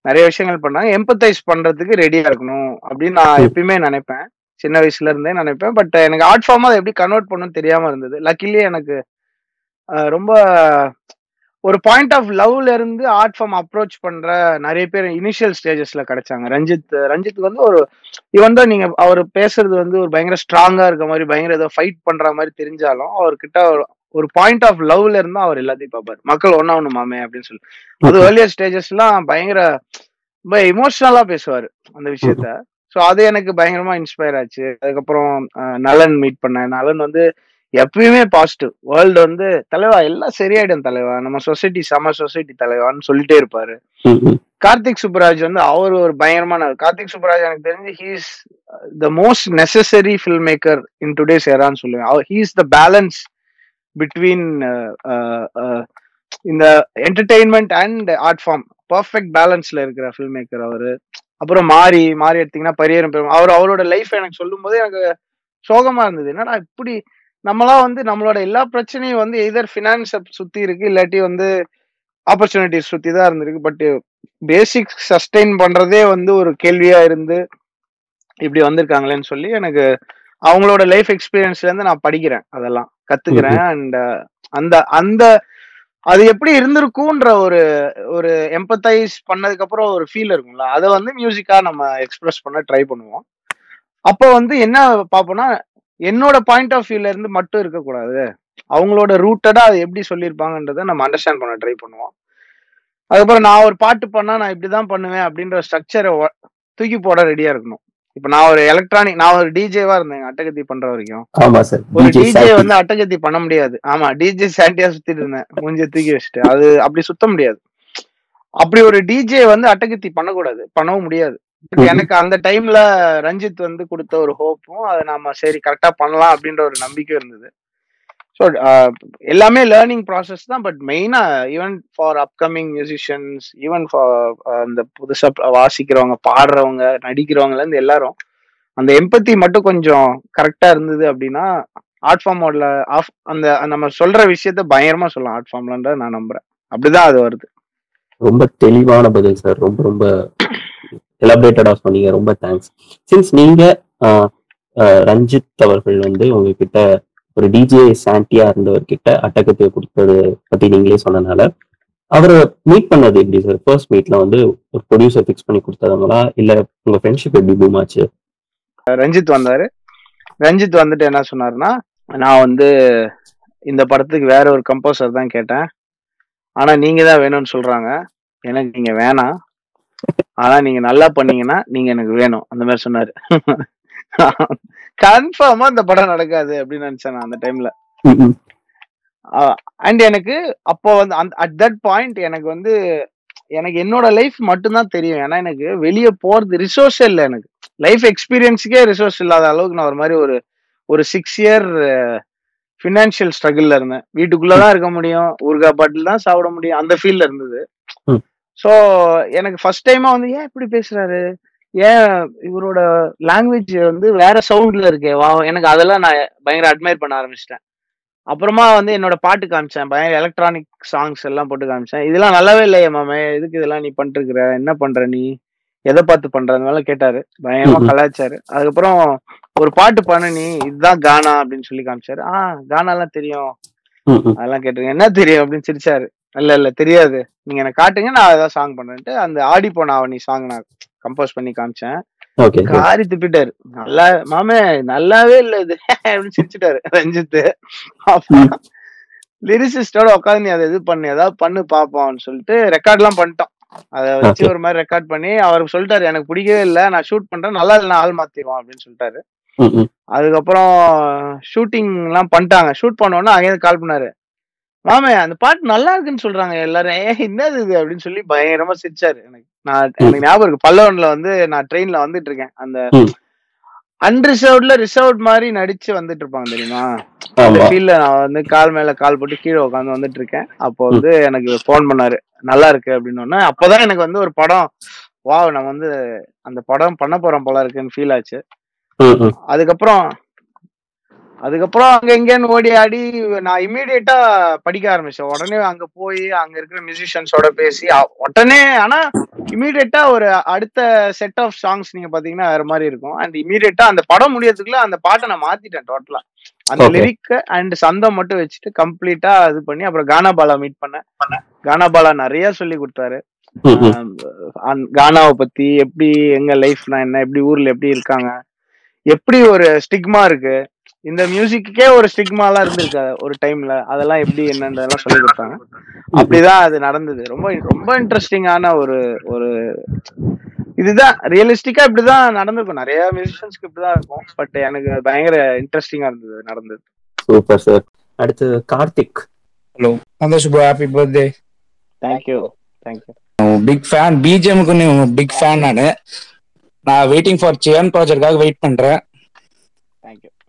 நிறைய விஷயங்கள் பண்ணாங்க. எம்பத்தைஸ் பண்றதுக்கு ரெடியா இருக்கணும் அப்படின்னு நான். எப்பயுமே நினைப்பேன். சின்ன வயசுல இருந்தே நினைப்பேன். பட் எனக்கு ஆர்ட் ஃபார்மா அதை எப்படி கன்வெர்ட் பண்ணணும்னு தெரியாம இருந்தது. லக்கிலி எனக்கு ரொம்ப ஒரு பாயிண்ட் ஆஃப் லவ்ல இருந்து ஆர்ட் ஃபார்ம் அப்ரோச் பண்ற நிறைய பேர் இனிஷியல் ஸ்டேஜஸ்ல கிடைச்சாங்க. ரஞ்சித் ரஞ்சித் வந்து ஒரு இவன் தான் நீங்க அவர் பேசுறது வந்து ஒரு பயங்கர ஸ்ட்ராங்கா இருக்க மாதிரி பயங்கர ஏதோ ஃபைட் பண்ற மாதிரி தெரிஞ்சாலும் அவர்கிட்ட ஒரு- பாயிண்ட் ஆஃப் லவ்ல இருந்தா அவர் எல்லாத்தையும் பார்ப்பாரு. மக்கள் ஒன்னா ஒண்ணு மாமே அப்படின்னு சொல்லி. அது ஏர்லியர் ஸ்டேஜஸ்லாம் பயங்கர ரொம்ப இமோஷனலா பேசுவாரு அந்த விஷயத்த. ஸோ அது எனக்கு பயங்கரமா இன்ஸ்பயர் ஆச்சு. அதுக்கப்புறம் நலன் மீட் பண்ணேன். நலன் வந்து எப்பயுமே பாசிட்டிவ் வேர்ல்டு வந்து தலைவா எல்லாம் சரியாயிடும் தலைவா. நம்ம சொசைட்டி சம சொசைட்டி தலைவான்னு சொல்லிட்டே இருப்பாரு. கார்த்திக் சுப்ராஜ் வந்து அவர் ஒரு பயங்கரமான கார்த்திக் சுப்ராஜ் எனக்கு தெரிஞ்சு he's the most necessary film maker in today's ஏரான்னு சொல்லுவேன். அவர் ஹீஸ் த பேலன்ஸ் பிட்வீன் இந்த entertainment and art form perfect பேலன்ஸ்ல இருக்கிற ஃபில்ம் மேக்கர் அவரு. அப்புறம் மாறி மாறி எடுத்தீங்கன்னா பரியரும் பெரும். அவர் அவரோட லைஃப் எனக்கு சொல்லும்போது எனக்கு சோகமா இருந்தது. என்னடா இப்படி நம்மளாம் வந்து நம்மளோட எல்லா பிரச்சனையும் வந்து எதர் ஃபினான்ஸை சுத்தி இருக்கு இல்லாட்டி வந்து ஆப்பர்ச்சுனிட்டிஸ் சுத்தி தான் இருந்திருக்கு. பட் பேசிக் சஸ்டெயின் பண்றதே வந்து ஒரு கேள்வியா இருந்து இப்படி வந்திருக்காங்களேன்னு சொல்லி எனக்கு அவங்களோட லைஃப் எக்ஸ்பீரியன்ஸ்ல இருந்து நான் படிக்கிறேன் அதெல்லாம். கத்துக்கிறேன் அண்ட் அந்த அந்த அது எப்படி இருந்திருக்கும்ன்ற ஒரு ஒரு எம்பத்தைஸ் பண்ணதுக்கு அப்புறம் ஒரு ஃபீல் இருக்கும்ல. அதை வந்து மியூசிக்கா நம்ம எக்ஸ்பிரஸ் பண்ண ட்ரை பண்ணுவோம். அப்போ வந்து என்ன பார்ப்போம்னா என்னோட பாயிண்ட் ஆஃப் வியூல இருந்து மட்டும் இருக்கக்கூடாது. அவங்களோட ரூட்டடா அது எப்படி சொல்லியிருப்பாங்கன்றத நம்ம அண்டர்ஸ்டாண்ட் பண்ண ட்ரை பண்ணுவோம். அதுக்கப்புறம் நான் ஒரு பாட்டு பண்ணா நான் இப்படிதான் பண்ணுவேன் அப்படின்ற ஸ்ட்ரக்சரை தூக்கி போட ரெடியா இருக்கணும். இப்ப நான் ஒரு எலக்ட்ரானிக் நான் ஒரு டிஜேவா இருந்தேன் அட்டகத்தி பண்ற வரைக்கும். ஆமா சார் ஒரு டிஜே. வந்து அட்டகத்தி பண்ண முடியாது. ஆமா டிஜே சாண்டியா சுத்திட்டு இருந்தேன். மூஞ்சிய தூக்கி வச்சுட்டு. அது அப்படி சுத்த முடியாது. அப்படி ஒரு டிஜே வந்து அட்டகத்தி பண்ணக்கூடாது. பண்ணவும் முடியாது. எனக்கு அந்த டைம்ல ரஞ்சித் வந்து கொடுத்த ஒரு ஹோப்பும் அதை நாம சரி கரெக்டா பண்ணலாம் அப்படின்ற ஒரு நம்பிக்கை இருந்தது. ஸோ uh, எல்லாமே லேர்னிங் ப்ராசஸ் தான் பட் மெயினாக even for upcoming musicians even for அந்த புதுசாக வாசிக்கிறவங்க பாடுறவங்க நடிக்கிறவங்கலேருந்து எல்லாரும் அந்த எம்பத்தி மட்டும் கொஞ்சம் கரெக்டாக இருந்தது அப்படின்னா ஆர்ட் ஃபார்மோட ஆஃப் அந்த நம்ம சொல்ற விஷயத்த பயங்கரமா சொல்லலாம். ஆர்ட் ஃபார்ம்லன்ற நான் நம்புறேன். அப்படிதான் அது வருது. ரொம்ப தெளிவான பதில் சார் ரொம்ப ரொம்ப எலபரேட்டடா சொன்னீங்க. ரொம்ப தேங்க்ஸ் சின்ஸ் நீங்க ரஞ்சித் அவர்கள் வந்து உங்ககிட்ட ஒரு டிஜே சாண்டியா இருந்தவர்கிட்ட அட்டகத்தை கொடுத்தது பத்தி நீங்களே சொன்னனால அவரை மீட் பண்ணது எப்படி சார் ஃபர்ஸ்ட் மீட்ல வந்து ஒரு ப்ரொடியூசர் ஃபிக்ஸ் பண்ணி கொடுத்ததுங்களா? இல்ல உங்க ஃப்ரெண்ட்ஷிப் எப்படி பூம் ஆச்சு? ரஞ்சித் வந்தாரு. ரஞ்சித் வந்துட்டு என்ன சொன்னாருன்னா நான் வந்து இந்த படத்துக்கு வேற ஒரு கம்போசர் தான் கேட்டேன். ஆனா நீங்க தான் வேணும்னு சொல்றாங்க. எனக்கு நீங்க வேணாம். ஆனா நீங்க நல்லா பண்ணீங்கன்னா நீங்க எனக்கு வேணும். அந்த மாதிரி சொன்னாரு. கன்ஃபார்மா இந்த படம் நடக்காது அப்படின்னு நினைச்சேன் நான் அந்த டைம்ல. அண்ட் எனக்கு அப்போ வந்து அந்த அட் தட் பாயிண்ட் எனக்கு வந்து எனக்கு என்னோட லைஃப் மட்டும்தான் தெரியும். ஏன்னா எனக்கு வெளியே போறது ரிசோர்ஸ் இல்லை எனக்கு. லைஃப் எக்ஸ்பீரியன்ஸுக்கே ரிசோர்ஸ் இல்லாத அளவுக்கு நான் ஒரு மாதிரி ஒரு ஒரு சிக்ஸ் இயர் ஃபினான்ஷியல் ஸ்ட்ரகிள்ல இருந்தேன். வீட்டுக்குள்ளதான் இருக்க முடியும். ஊறுகாய் பாட்டில் தான் சாப்பிட முடியும். அந்த ஃபீல்ட்ல இருந்தது. ஸோ எனக்கு ஃபர்ஸ்ட் டைமா வந்து ஏன் இப்படி பேசுறாரு? ஏன் இவரோட லாங்குவேஜ் வந்து வேற சவுண்ட்ல இருக்கே? வா எனக்கு அதெல்லாம் நான் பயங்கர அட்மையர் பண்ண ஆரம்பிச்சிட்டேன். அப்புறமா வந்து என்னோட பாட்டு காமிச்சேன். பயங்கர எலக்ட்ரானிக் சாங்ஸ் எல்லாம் போட்டு காமிச்சேன். இதெல்லாம் நல்லாவே இல்லையே மாமே. எதுக்கு இதெல்லாம் நீ பண்ணிருக்கிற என்ன பண்ற நீ? எதை பார்த்து பண்ற? அந்த மாதிரி கேட்டாரு. பயங்கரமா ம்ஹும். கலாய்ச்சாரு. அதுக்கப்புறம் ஒரு பாட்டு பண்ணு நீ இதுதான் கானா அப்படின்னு சொல்லி காமிச்சாரு. ஆ கானாலாம் தெரியும். ம், ம். அதெல்லாம் கேட்டிருக்கேன். என்ன தெரியும்? அப்படின்னு சிரிச்சாரு. இல்ல இல்ல தெரியாது. நீங்க எனக்கு காட்டுங்க. நான் ஏதாவது சாங் பண்றேன்ட்டு அந்த ஆடி போன அவனி சாங் நான் கம்போஸ் பண்ணி காமிச்சேன். காரி துப்பிட்டாரு. நல்லா மாமே நல்லாவே இல்ல இது. அப்படின்னு சிரிச்சுட்டாரு ரஞ்சித் லிரிசிஸ்டோட உட்காந்து நீ அதை இது பண்ணு ஏதாவது பண்ணு பாப்போம்னு சொல்லிட்டு ரெக்கார்ட் எல்லாம் பண்ணிட்டோம். அதை வச்சு. ஒரு மாதிரி ரெக்கார்ட் பண்ணி அவர் சொல்லிட்டாரு எனக்கு பிடிக்கவே இல்லை நான் ஷூட் பண்றேன் நல்லா இல்லை ஆள் மாத்திடுவோம் அப்படின்னு சொல்லிட்டாரு. அதுக்கப்புறம் ஷூட்டிங் எல்லாம் பண்ணிட்டாங்க. ஷூட் பண்ணோன்னா அங்கேயிருந்து கால் பண்ணாரு. மாமே அந்த பாட்டு நல்லா இருக்குன்னு சொல்றாங்க எல்லாரும். ஏ என்னது இது? அப்படின்னு சொல்லி பயங்கரமா சிரிச்சாரு எனக்கு. நான் எனக்கு ஞாபகம் இருக்கு. பல்லவன்ல வந்து நான் ட்ரெயின்ல வந்துட்டு இருக்கேன் அந்த. அன்ரிசர்வ்ட்ல ரிசர்வ்ட் மாதிரி நடிச்சு வந்துட்டு இருப்பாங்க தெரியுமா? அந்த ஃபீல்ட்ல நான் வந்து கால் மேல கால் போட்டு கீழே உட்காந்து வந்துட்டு இருக்கேன் அப்போ வந்து எனக்கு ஃபோன் பண்ணாரு. நல்லா இருக்கு அப்படின்னு அப்பதான் எனக்கு வந்து ஒரு படம் வாவ் நம்ம வந்து அந்த படம் பண்ண போறோம் போல இருக்குன்னு ஃபீல் ஆச்சு. அதுக்கப்புறம் அதுக்கப்புறம் அங்க எங்கேன்னு ஓடி ஆடி நான் இம்மீடியட்டா படிக்க ஆரம்பிச்சேன். உடனே அங்க போய் அங்க இருக்கிற மியூசிஷியன்ஸோட பேசி உடனே ஆனா இம்மீடியட்டா ஒரு அடுத்த செட் ஆஃப் சாங்ஸ் நீங்க பாத்தீங்கன்னா வேற மாதிரி இருக்கும். அண்ட் இம்மீடியட்டா அந்த படம் முடியறதுக்குள்ள அந்த பாட்டை நான் மாத்திட்டேன் டோட்டலா அந்த Okay. லிரிக் அண்ட் சந்தம் மட்டும் வச்சுட்டு கம்ப்ளீட்டா இது பண்ணி அப்புறம் கானா பாலா மீட் பண்ணேன். கானா பாலா நிறைய சொல்லி கொடுத்தாரு. கானாவை பத்தி எப்படி எங்க லைஃப்னா என்ன எப்படி ஊர்ல எப்படி இருக்காங்க எப்படி ஒரு ஸ்டிக்மா இருக்கு இந்த மியூசிக்கே ஒரு ஸ்டிக்மாலாம் இருந்திருக்கு. ஒரு டைம்ல அதெல்லாம் எப்படி என்னன்றதெல்லாம் சொல்லி கொடுத்தாங்க. அப்படிதான் அது நடந்தது. ரொம்ப ரொம்ப இன்ட்ரெஸ்டிங்கான ஒரு ஒரு இதுதான். ரியலிஸ்டிக்கா இப்படிதான் நடந்திருக்கும். நிறைய மியூசிஷியன்ஸ்க்கு இப்படிதான் இருக்கும். பட் எனக்கு பயங்கர இன்ட்ரெஸ்டிங்கா இருந்தது நடந்தது. சூப்பர் சார் அடுத்து Karthik. Hello Santhosh bro happy birthday thank you thank you big fan பிஜிஎம்க்கு big fan நான். நான் வெயிட்டிங் ஃபார் சேன் ப்ராஜெக்ட்காக வெயிட் பண்றேன்.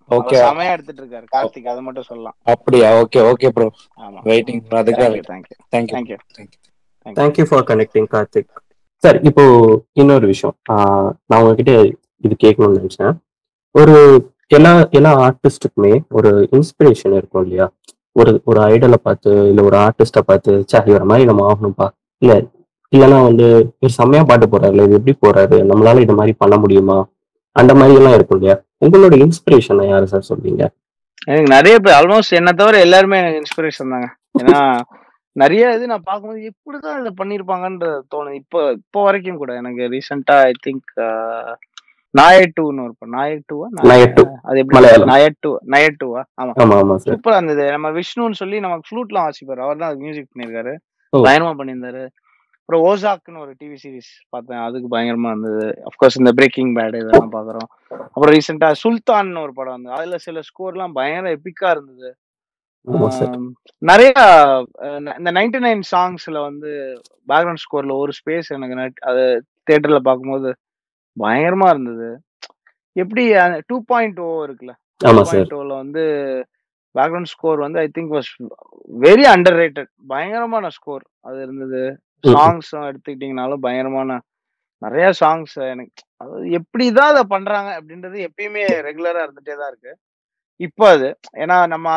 Thank you Okay. செமையா எடுத்துட்டு இருக்காரு கார்த்திக் அதை மட்டும் சொல்லலாம். அப்படியா? ஓகே ஓகே ப்ரோ ஆமா. வெயிட்டிங் ஃபார் அதுக்காக thank you thank you thank you thank you for connecting Karthik sir இப்போ இன்னொரு விஷயம். நான் உங்ககிட்ட இது கேட்கணும்னு நினைச்சேன். ஒரு எல்லா எல்லா ஆர்டிஸ்ட்டுக்குமே ஒரு இன்ஸ்பிரேஷன் இருக்கும் இல்லையா? ஒரு ஒரு ஐடலை பார்த்து இல்ல ஒரு ஆர்டிஸ்ட பார்த்து சே இவர மாதிரி நம்ம ஆகணும்ப்பா இல்ல இல்லைன்னா வந்து இவர் செம்மையா பாட்டு போறாரு இது எப்படி போறாரு நம்மளால இது மாதிரி பண்ண முடியுமா? அந்த மாதிரி எல்லாம் இருக்கும் இல்லையா? உங்களோட இன்ஸ்பிரேஷனை யாரு சார் சொல்றீங்க? எனக்கு நிறைய பேர் ஆல்மோஸ்ட் என்ன தவிர எல்லாருமே எனக்கு இன்ஸ்பிரேஷன் தாங்க. ஏன்னா நிறைய இது நான் பார்க்கும்போது எப்படிதான் இதை பண்ணிருப்பாங்கன்ற தோணுது. இப்போ இப்போ வரைக்கும் கூட எனக்கு ரீசெண்டா ஐ திங்க் நாயட்டுன்னு நாயட்டுவா? நாயட்டு. அது எப்படி. நாயட்டு நாயட்டுவா? ஆமா. ஆமா ஆமா சார் சூப்பரா இருந்தது. நம்ம விஷ்ணுன்னு சொல்லி நமக்கு ஃப்ளூட்லாம் வாசிப்பாரு. அவர் தான் மியூசிக் பண்ணியிருக்காரு. பயங்கரமா பண்ணியிருந்தாரு. அப்புறம் ஓசாக்னு ஒரு டிவி சீரிஸ் பார்த்தேன். அதுக்கு பயங்கரமா இருந்தது. அஃப்கோர்ஸ் இந்த பிரேக்கிங் பேட் இதெல்லாம் பாக்குறோம் அப்புறம் ரீசெண்டா சுல்தான் ஒரு படம் வந்தது. அதுல சில ஸ்கோர்லாம் பயங்கர எப்பிக்கா இருந்தது. நிறைய இந்த நைன்டி நைன் சாங்ஸ்ல வந்து பேக்ரவுண்ட் ஸ்கோர்ல ஒரு ஸ்பேஸ் எனக்கு நட்- அது தியேட்டர்ல பார்க்கும்போது பயங்கரமா இருந்தது. எப்படி டூ பாயிண்ட் ஓ இருக்குல்ல? சார் பாயிண்ட் ஓல வந்து பேக்ரவுண்ட் ஸ்கோர் வந்து I think was very underrated பயங்கரமான ஸ்கோர் அது இருந்தது. சாங்ஸ் எடுத்துக்கிட்டீங்கனாலும் பயங்கரமான நிறைய சாங்ஸ் எனக்கு அதாவது எப்படிதான் அதை பண்றாங்க அப்படின்றது எப்பயுமே ரெகுலரா இருந்துட்டே தான் இருக்கு. இப்போ அது ஏன்னா நம்ம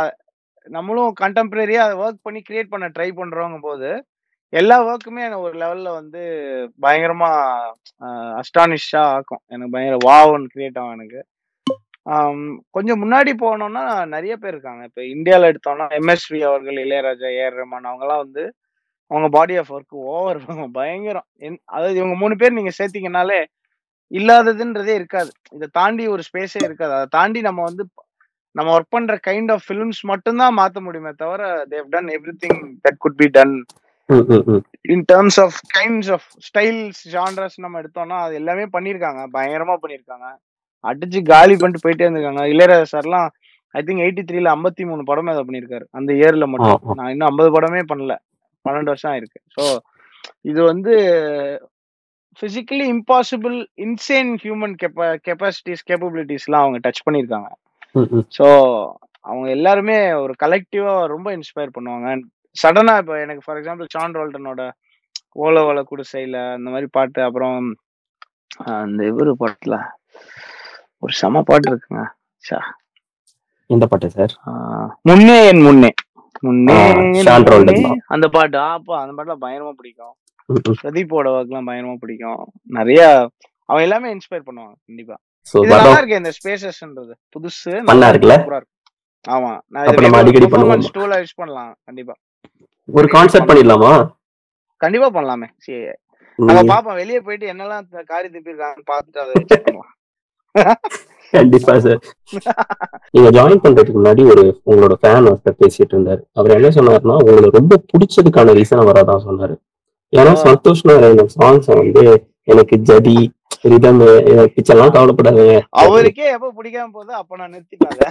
நம்மளும் கண்டெம்பரரியா அதை ஒர்க் பண்ணி கிரியேட் பண்ண ட்ரை பண்றோங்க போது எல்லா ஒர்க்குமே எனக்கு ஒரு லெவல்ல வந்து பயங்கரமா அஸ்டானிஷா ஆக்கும். எனக்கு பயங்கர வாவன் கிரியேட் ஆகும் எனக்கு. கொஞ்சம் முன்னாடி போனோம்னா நிறைய பேர் இருக்காங்க. இப்போ இந்தியாவில் எடுத்தோம்னா எம்எஸ்வி அவர்கள் இளையராஜா ஏஆர் ரஹ்மான் அவங்கலாம் வந்து அவங்க பாடி ஆஃப் ஒர்க் ஓவர் பயங்கரம். அதாவது இவங்க மூணு பேர் நீங்க சேர்த்தீங்கனாலே இல்லாததுன்றதே இருக்காது. இதை தாண்டி ஒரு ஸ்பேஸே இருக்காது. அதை தாண்டி நம்ம வந்து நம்ம ஒர்க் பண்ற கைண்ட் ஆஃப் ஃபிலிம்ஸ் மட்டும்தான் மாத்த முடியுமே தவிர they've done everything that could be done in terms of kinds of styles genres நம்ம எடுத்தோம்னா அது எல்லாமே பண்ணியிருக்காங்க. பயங்கரமா பண்ணியிருக்காங்க. அடிச்சு காலி பண்ணிட்டு போயிட்டே இருந்திருக்காங்க. இளையராஜா சார்லாம் ஐ திங்க் எயிட்டி த்ரீல ஐம்பத்தி மூணு படமே அதை பண்ணியிருக்காரு. அந்த இயர்ல மட்டும். நான் இன்னும் ஐம்பது படமே பண்ணல. பன்னெண்டு வருஷம் ஆயிருக்கு. ஸோ இது வந்து physically impossible insane human capa capacities கேப்பபிலிட்டிஸ்லாம் அவங்க டச் பண்ணியிருக்காங்க. ஸோ அவங்க எல்லாருமே ஒரு கலெக்டிவா ரொம்ப இன்ஸ்பயர் பண்ணுவாங்க. சடனா இப்போ எனக்கு ஃபார் எக்ஸாம்பிள் சான் ரோல்டனோட ஓல ஓல குடிசையில அந்த மாதிரி பாட்டு அப்புறம் அந்த இவரு பாட்டுல ஒரு செம பாட்டு இருக்குங்க. ச்சா. எந்த பாட்டு சார்? முன்னே என் முன்னே. அந்த பாட்டு ஆப்பா அந்த பாட்டுலாம் பயங்கரமா பிடிக்கும். பிரதீப்போட ஒர்க்லாம் பயங்கரமா பிடிக்கும். நிறைய அவன் எல்லாமே இன்ஸ்பயர் பண்ணுவான் கண்டிப்பா. இது நல்லா இருக்கு இந்த ஸ்பேசஸ்ன்றது புதுசு நல்லா இருக்குல்ல? ஆமா. நான் நம்ம அடிக்கடி பண்ணுவோமா? டூலா யூஸ் பண்ணலாம் கண்டிப்பா. ஒரு கான்செர்ட் பண்ணிடலாமா? கண்டிப்பா பண்ணலாமே. சரி. நம்ம பாப்போம் வெளியே போயிட்டு என்னெல்லாம் காரி திப்பி இருக்காங்கன்னு பார்த்துட்டு அதை [LAUGHS] கண்டிப்பா சார் நீங்க ஜாயின் பண்றதுக்கு முன்னாடி ஒரு உங்களோட ஃபேன் ஒருத்தர் பேசிட்டு இருந்தாரு. அவர் என்ன சொன்னாருன்னா உங்களுக்கு ரொம்ப பிடிச்சதுக்கான ரீசன் அவரா தான் சொன்னாரு. ஏன்னா. சந்தோஷ் நாராயணன் சாங்ஸ் வந்து எனக்கு ஜதி ரிதம் பிச்செல்லாம் கவலைப்படாதீங்க. அவருக்கே எப்ப பிடிக்காம போதோ அப்ப நான் நிறுத்திட்டாங்க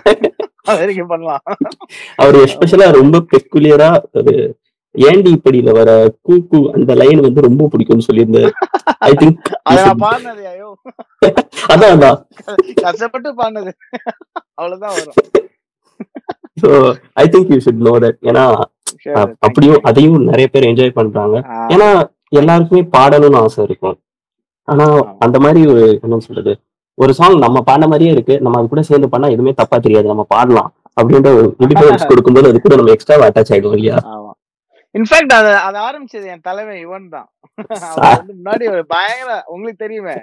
அது வரைக்கும் பண்ணலாம் அவர் எஸ்பெஷலா ரொம்ப பெக்குலியரா ஒரு ஏண்டி இப்படியில வர கூ கூ அந்த லைன் வந்து ரொம்ப பிடிக்கும்னு சொல்லியிருந்தாரு. ஐ திங்க் [LAUGHS] அதான் அதான். கஷ்டப்பட்டு பாடினது. அவ்வளவுதான் வரும். So I think you should know that ஏன்னா. அப்படியும் அதையும் நிறைய பேர் என்ஜாய் பண்றாங்க. ஏன்னா எல்லாருக்குமே பாடணும்னு ஆசை இருக்கும். ஆனா. அந்த மாதிரி ஒரு என்ன சொல்றது? ஒரு சாங் நம்ம பாடின மாதிரியே இருக்கு. நம்ம அது கூட சேர்ந்து பண்ணா எதுவுமே தப்பா தெரியாது. நம்ம பாடலாம். அப்படின்ற ஒரு இண்டிபெண்டன்ஸ் கொடுக்கும்போது அது கூட நம்ம எக்ஸ்ட்ரா அட்டாச் ஆயிடும் இல்லையா? இன்ஃபேக்ட் அத அத ஆரம்பிச்சது என் தலைவன் இவன் தான். முன்னாடி பயங்கர உங்களுக்கு தெரியுமே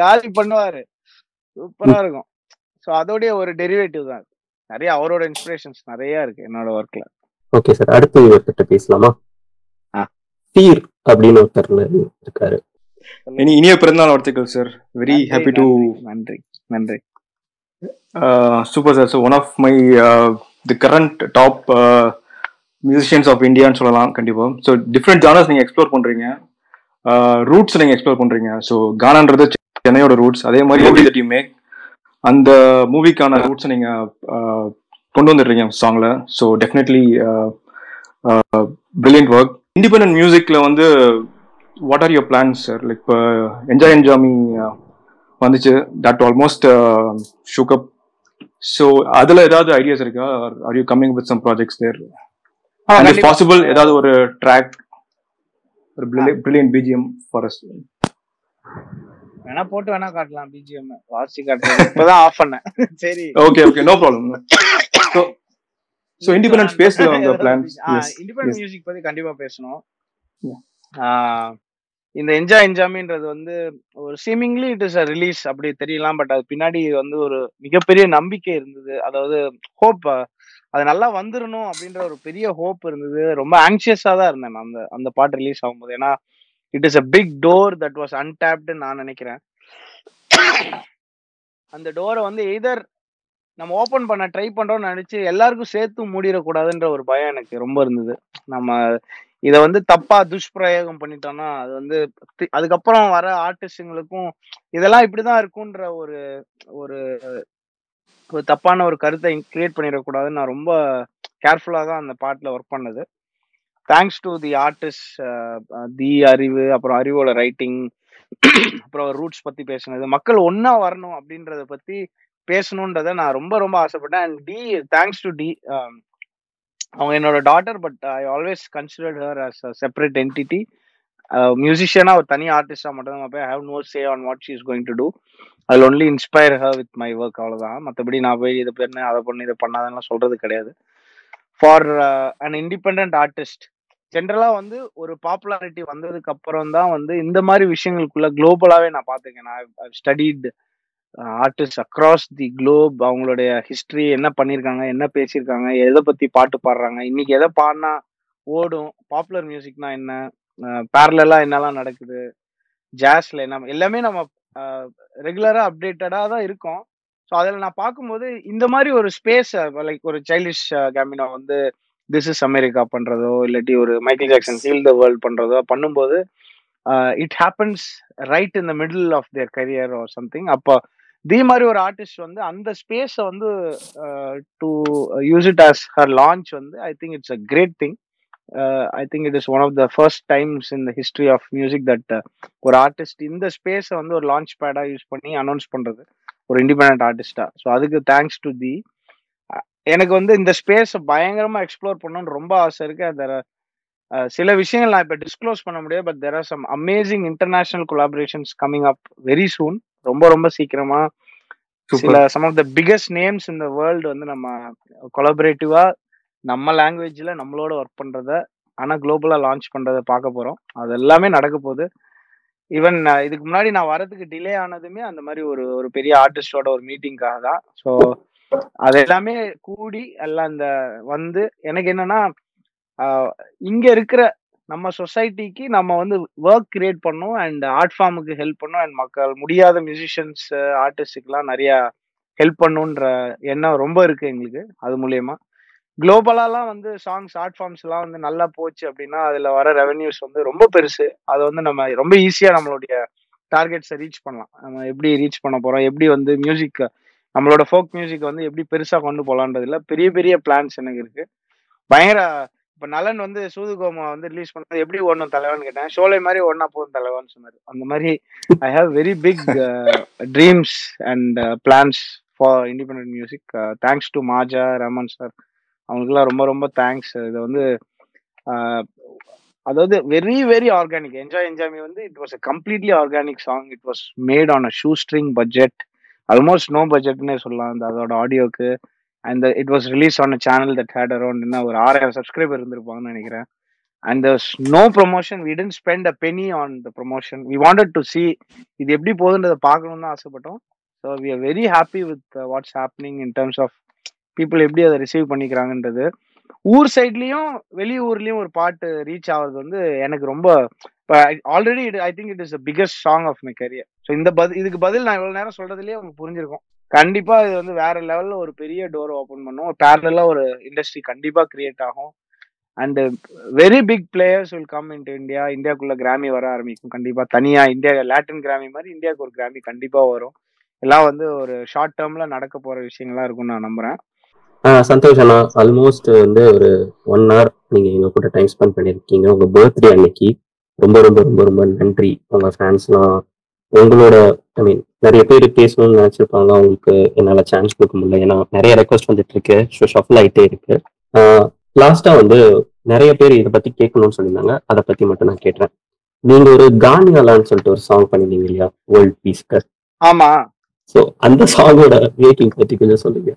காலி பண்ணுவாரு. சூப்பரா இருக்கும். சோ அதோடைய ஒரு டெரிவேட்டிவ் தான். நிறைய அவரோட இன்ஸ்பிரேஷன்ஸ் நிறைய இருக்கு என்னோட ஒர்க்ல ஓகே சார் அடுத்து ஒருத்தர்கிட்ட பேசலாமா. தீர் அப்படின்னு ஒருத்தர் இருக்காரு. இனி இனிய பிறந்தநாள் வாழ்த்துக்கள் சார் வெரி ஹாப்பி டு நன்றி நன்றி super sir so one of my the current top musicians of இந்தியான்னு சொல்லலாம் கண்டிப்பாக ஸோ டிஃப்ரெண்ட் ஜானர்ஸ் நீங்கள் எக்ஸ்ப்ளோர் பண்ணுறீங்க ரூட்ஸ் நீங்கள் எக்ஸ்ப்ளோர் பண்ணுறீங்க ஸோ கானான்றது சென்னையோட ரூட்ஸ் அதே மாதிரி மூவி தட் யூ மேக் அந்த மூவிக்கான ரூட்ஸை நீங்கள் கொண்டு வந்துடுறீங்க சாங்கில் so definitely brilliant work independent மியூசிக்கில் வந்து what are your plans sir like இப்போ என்ஜாய் என்ஜாமி வந்துச்சு. That almost shook up so அதில் ஏதாவது ஐடியாஸ் இருக்கா? Are you coming with some projects there and possible ஏதாவது ஒரு ட்ராக் ஒரு பிரில்லியன்ட் பிஜிஎம் ஃபார் அஸ் வேணா போட்டு வேணா காட்டலாம் பிஜிஎம் வாசி காட்டுறது. இப்பதான் ஆஃப் பண்ணேன். [LAUGHS] சரி. Okay okay no problem so so independent ஸ்பேஸ்ல உங்க பிளான்ஸ் இண்டிபெண்டன்ட் மியூசிக் பத்தி கண்டிப்பா பேசணும். ஆஹ் இந்த என்ஜாய் என்ஜாமின்றது வந்து ஒரு seemingly it is a release அப்படி தெரியலாம் பட் அது பின்னாடி வந்து ஒரு மிகப்பெரிய நம்பிக்கை இருந்தது. அதாவது ஹோப் அது நல்லா வந்துடணும் அப்படின்ற ஒரு பெரிய ஹோப் இருந்தது. ரொம்ப ஆங்ஷியஸா தான் இருந்தேன் நான் அந்த அந்த பாட்டு ரிலீஸ் ஆகும்போது. ஏன்னா it is a big door that was untapped நான் நினைக்கிறேன். அந்த டோரை வந்து எய்தர் நம்ம ஓப்பன் பண்ண ட்ரை பண்றோம்னு நினைச்சு எல்லாருக்கும் சேர்த்து மூடிடக்கூடாதுன்ற ஒரு பயம் எனக்கு ரொம்ப இருந்தது. நம்ம இதை வந்து தப்பா துஷ்பிரயோகம் பண்ணிட்டோம்னா அது வந்து அதுக்கப்புறம் வர ஆர்டிஸ்டுங்களுக்கும் இதெல்லாம் இப்படிதான் இருக்குன்ற ஒரு ஒரு ஒரு தப்பான ஒரு கருத்தை கிரியேட் பண்ணிடக்கூடாதுன்னு நான் ரொம்ப கேர்ஃபுல்லாக தான் அந்த பாட்டில் ஒர்க் பண்ணது. Thanks to the artist the Arivu அப்புறம் அறிவோட ரைட்டிங் அப்புறம் ரூட்ஸ் பற்றி பேசுனது. மக்கள் ஒன்றா வரணும் அப்படின்றத பற்றி பேசணுன்றதை நான் ரொம்ப ரொம்ப ஆசைப்பட்டேன். And Dhee thanks to Dhee அவங்க என்னோட daughter but I always considered her as a separate entity மியூசிஷியனா ஒரு தனி ஆர்டிஸ்டா மட்டும் தான் போய் have no say on what she is going to do I only inspire her with my work அவ்வளோதான் மற்றபடி நான் போய் இதை பண்ணு அதை பண்ணு இதை பண்ணாதெல்லாம் சொல்றது கிடையாது. ஃபார் அன் இண்டிபெண்ட் ஆர்டிஸ்ட் ஜென்ரலா வந்து ஒரு பாப்புலாரிட்டி வந்ததுக்கு அப்புறம் தான் வந்து இந்த மாதிரி விஷயங்களுக்குள்ள குளோபலாவே நான் பார்த்துருக்கேன். நான் studied artist across the globe அவங்களுடைய ஹிஸ்டரி என்ன பண்ணியிருக்காங்க என்ன பேசியிருக்காங்க எதை பத்தி பாட்டு பாடுறாங்க இன்னைக்கு எதை பாடினா ஓடும் பாப்புலர் மியூசிக்னா என்ன பேரலா என்னெல்லாம் நடக்குது? ஜாஸ்ல என்ன எல்லாமே நம்ம ரெகுலரா அப்டேட்டடா தான் இருக்கும். ஸோ அதில் நான் பார்க்கும்போது இந்த மாதிரி ஒரு ஸ்பேஸ் லைக் ஒரு சைல்டிஷ் கேமினோ வந்து திஸ் இஸ் அமெரிக்கா பண்றதோ இல்லாட்டி ஒரு Michael Jackson heal the world பண்றதோ பண்ணும்போது it happens right in the middle of their career or something அப்போ இதே மாதிரி ஒரு ஆர்டிஸ்ட் வந்து அந்த ஸ்பேஸை வந்து to use it as her launch வந்து I think it's a great thing I think it is one of the first times in the history of music that ஒரு ஆர்டிஸ்ட் இந்த ஸ்பேஸை வந்து ஒரு லான்ச் பேடா யூஸ் பண்ணி அனௌன்ஸ் பண்றது. ஒரு independent ஆர்டிஸ்டா ஸோ அதுக்கு தேங்க்ஸ் டு தி எனக்கு வந்து இந்த ஸ்பேஸை பயங்கரமா எக்ஸ்ப்ளோர் பண்ணணும்னு ரொம்ப ஆசை இருக்கு. அந்த அஹ் சில விஷயங்கள் நான் இப்போ டிஸ்க்ளோஸ் பண்ண முடியாது but there are some amazing international collaborations coming up very soon ரொம்ப ரொம்ப சீக்கிரமா. சில some of the biggest names இந்த வேர்ல்டு வந்து நம்ம கொலாபரேட்டிவா நம்ம லாங்குவேஜில் நம்மளோட ஒர்க் பண்ணுறத ஆனால் குளோபலாக லான்ச் பண்ணுறதை பார்க்க போகிறோம் அது எல்லாமே நடக்க போகுது. ஈவன் இதுக்கு முன்னாடி நான் வரதுக்கு டிலே ஆனதுமே அந்த மாதிரி ஒரு ஒரு பெரிய ஆர்டிஸ்டோட ஒரு மீட்டிங்காக தான். ஸோ அது எல்லாமே கூடி எல்லாம் இந்த வந்து எனக்கு என்னன்னா இங்கே இங்க இருக்கிற நம்ம சொசைட்டிக்கு நம்ம வந்து ஒர்க் கிரியேட் பண்ணோம் அண்ட் ஆர்ட் ஃபார்முக்கு ஹெல்ப் பண்ணோம் அண்ட் மக்கள் முடியாத மியூசிஷியன்ஸ் ஆர்டிஸ்டுக்கெல்லாம் நிறையா ஹெல்ப் பண்ணுன்ற எண்ணம் ரொம்ப இருக்கு எங்களுக்கு அது மூலயமா. குளோபலாலாம் வந்து சாங்ஸ் ஆர்ட் ஃபார்ம்ஸ் எல்லாம் வந்து நல்லா போச்சு அப்படின்னா அதுல வர ரெவென்யூஸ் வந்து ரொம்ப பெருசு. அதை வந்து நம்ம ரொம்ப ஈஸியா நம்மளுடைய டார்கெட்ஸை ரீச் பண்ணலாம். நம்ம எப்படி ரீச் பண்ண போறோம்? எப்படி வந்து மியூசிக் நம்மளோட ஃபோக் மியூசிக் வந்து எப்படி பெருசா கொண்டு போலான்றதுல பெரிய பெரிய பிளான்ஸ் எனக்கு இருக்கு. பயங்கர இப்ப நலன் வந்து சூதுகோமா வந்து ரிலீஸ் பண்ணது எப்படி ஓடணும் தலைவன் கேட்டேன். ஷோலை மாதிரி ஓடனா போதும் தலைவன் சொன்னாரு. அந்த மாதிரி I have very big dreams and plans for independent music thanks to Maajja Rahman sir அவங்களுக்குலாம் ரொம்ப ரொம்ப தேங்க்ஸ் இது வந்து அதாவது very very organic enjoy Enjaami வந்து it was a completely organic song it was made on a shoestring budget almost no பட்ஜெட்னே சொல்லலாம். அந்த அதோட ஆடியோக்கு and it was release on a channel that had around என்ன ஒரு ஆறாயிரம் சப்ஸ்கிரைபர் இருந்திருப்பாங்கன்னு நினைக்கிறேன். And there's no promotion we didn't spend a penny on the promotion we wanted to see இது எப்படி போகுதுன்றதை பார்க்கணும்னு தான் ஆசைப்பட்டோம் so we are very happy with what's happening in terms of people எப்படி அதை ரிசீவ் பண்ணிக்கிறாங்கன்றது. ஊர் சைட்லயும் வெளியூர்லயும் ஒரு பாட்டு ரீச் ஆகுறது வந்து எனக்கு ரொம்ப already it I think it is the biggest song of my career so இந்த பதில் இதுக்கு பதில் நான் இவ்வளவு நேரம் சொல்றதுலயே உங்களுக்கு புரிஞ்சிருக்கும். கண்டிப்பா இது வந்து வேற லெவல்ல ஒரு பெரிய டோர் ஓபன் பண்ணும். பேரலா ஒரு இண்டஸ்ட்ரி கண்டிப்பா கிரியேட் ஆகும். And very big players will come in India இந்தியாக்குள்ள Grammy வர ஆரம்பிக்கும். கண்டிப்பா தனியா இந்தியா லாட்டின் கிராமி மாதிரி இந்தியாவுக்கு ஒரு கிராமி கண்டிப்பா வரும். எல்லாம் வந்து ஒரு ஷார்ட் டேர்ம்ல நடக்க போற விஷயங்களா இருக்கும்னு நான் நம்புறேன். சந்தோஷ் அண்ணா ஆல்மோஸ்ட் வந்து ஒரு ஒன் ஹவர் நீங்க எங்க கூட டைம் ஸ்பெண்ட் பண்ணிருக்கீங்க. உங்க பர்த்டே அன்னைக்கு ரொம்ப ரொம்ப ரொம்ப ரொம்ப நன்றி. உங்க ஃபேன்ஸ்லாம் உங்களோட ஐ மீன் நிறைய பேர் பேசணும்னு நினைச்சிருப்பாங்க. அவங்களுக்கு என்னால சான்ஸ் கொடுக்க முடியல. ஏன்னா நிறைய ரெக்வஸ்ட் வந்துட்டு இருக்கு. ஸோ ஷஃபில் ஆயிட்டே இருக்கு. லாஸ்டா வந்து நிறைய பேர் இதை பத்தி கேட்கணும்னு சொல்லியிருந்தாங்க. அதை பத்தி மட்டும் நான் கேட்டேன் நீங்க ஒரு காந்தியாலான்னு சொல்லிட்டு ஒரு சாங் பண்ணிருந்தீங்க இல்லையா? வேர்ல்ட் பீஸ்க்கு ஆமா. ஸோ அந்த சாங்கோட மேக்கிங் பத்தி கொஞ்சம் சொல்லுங்க.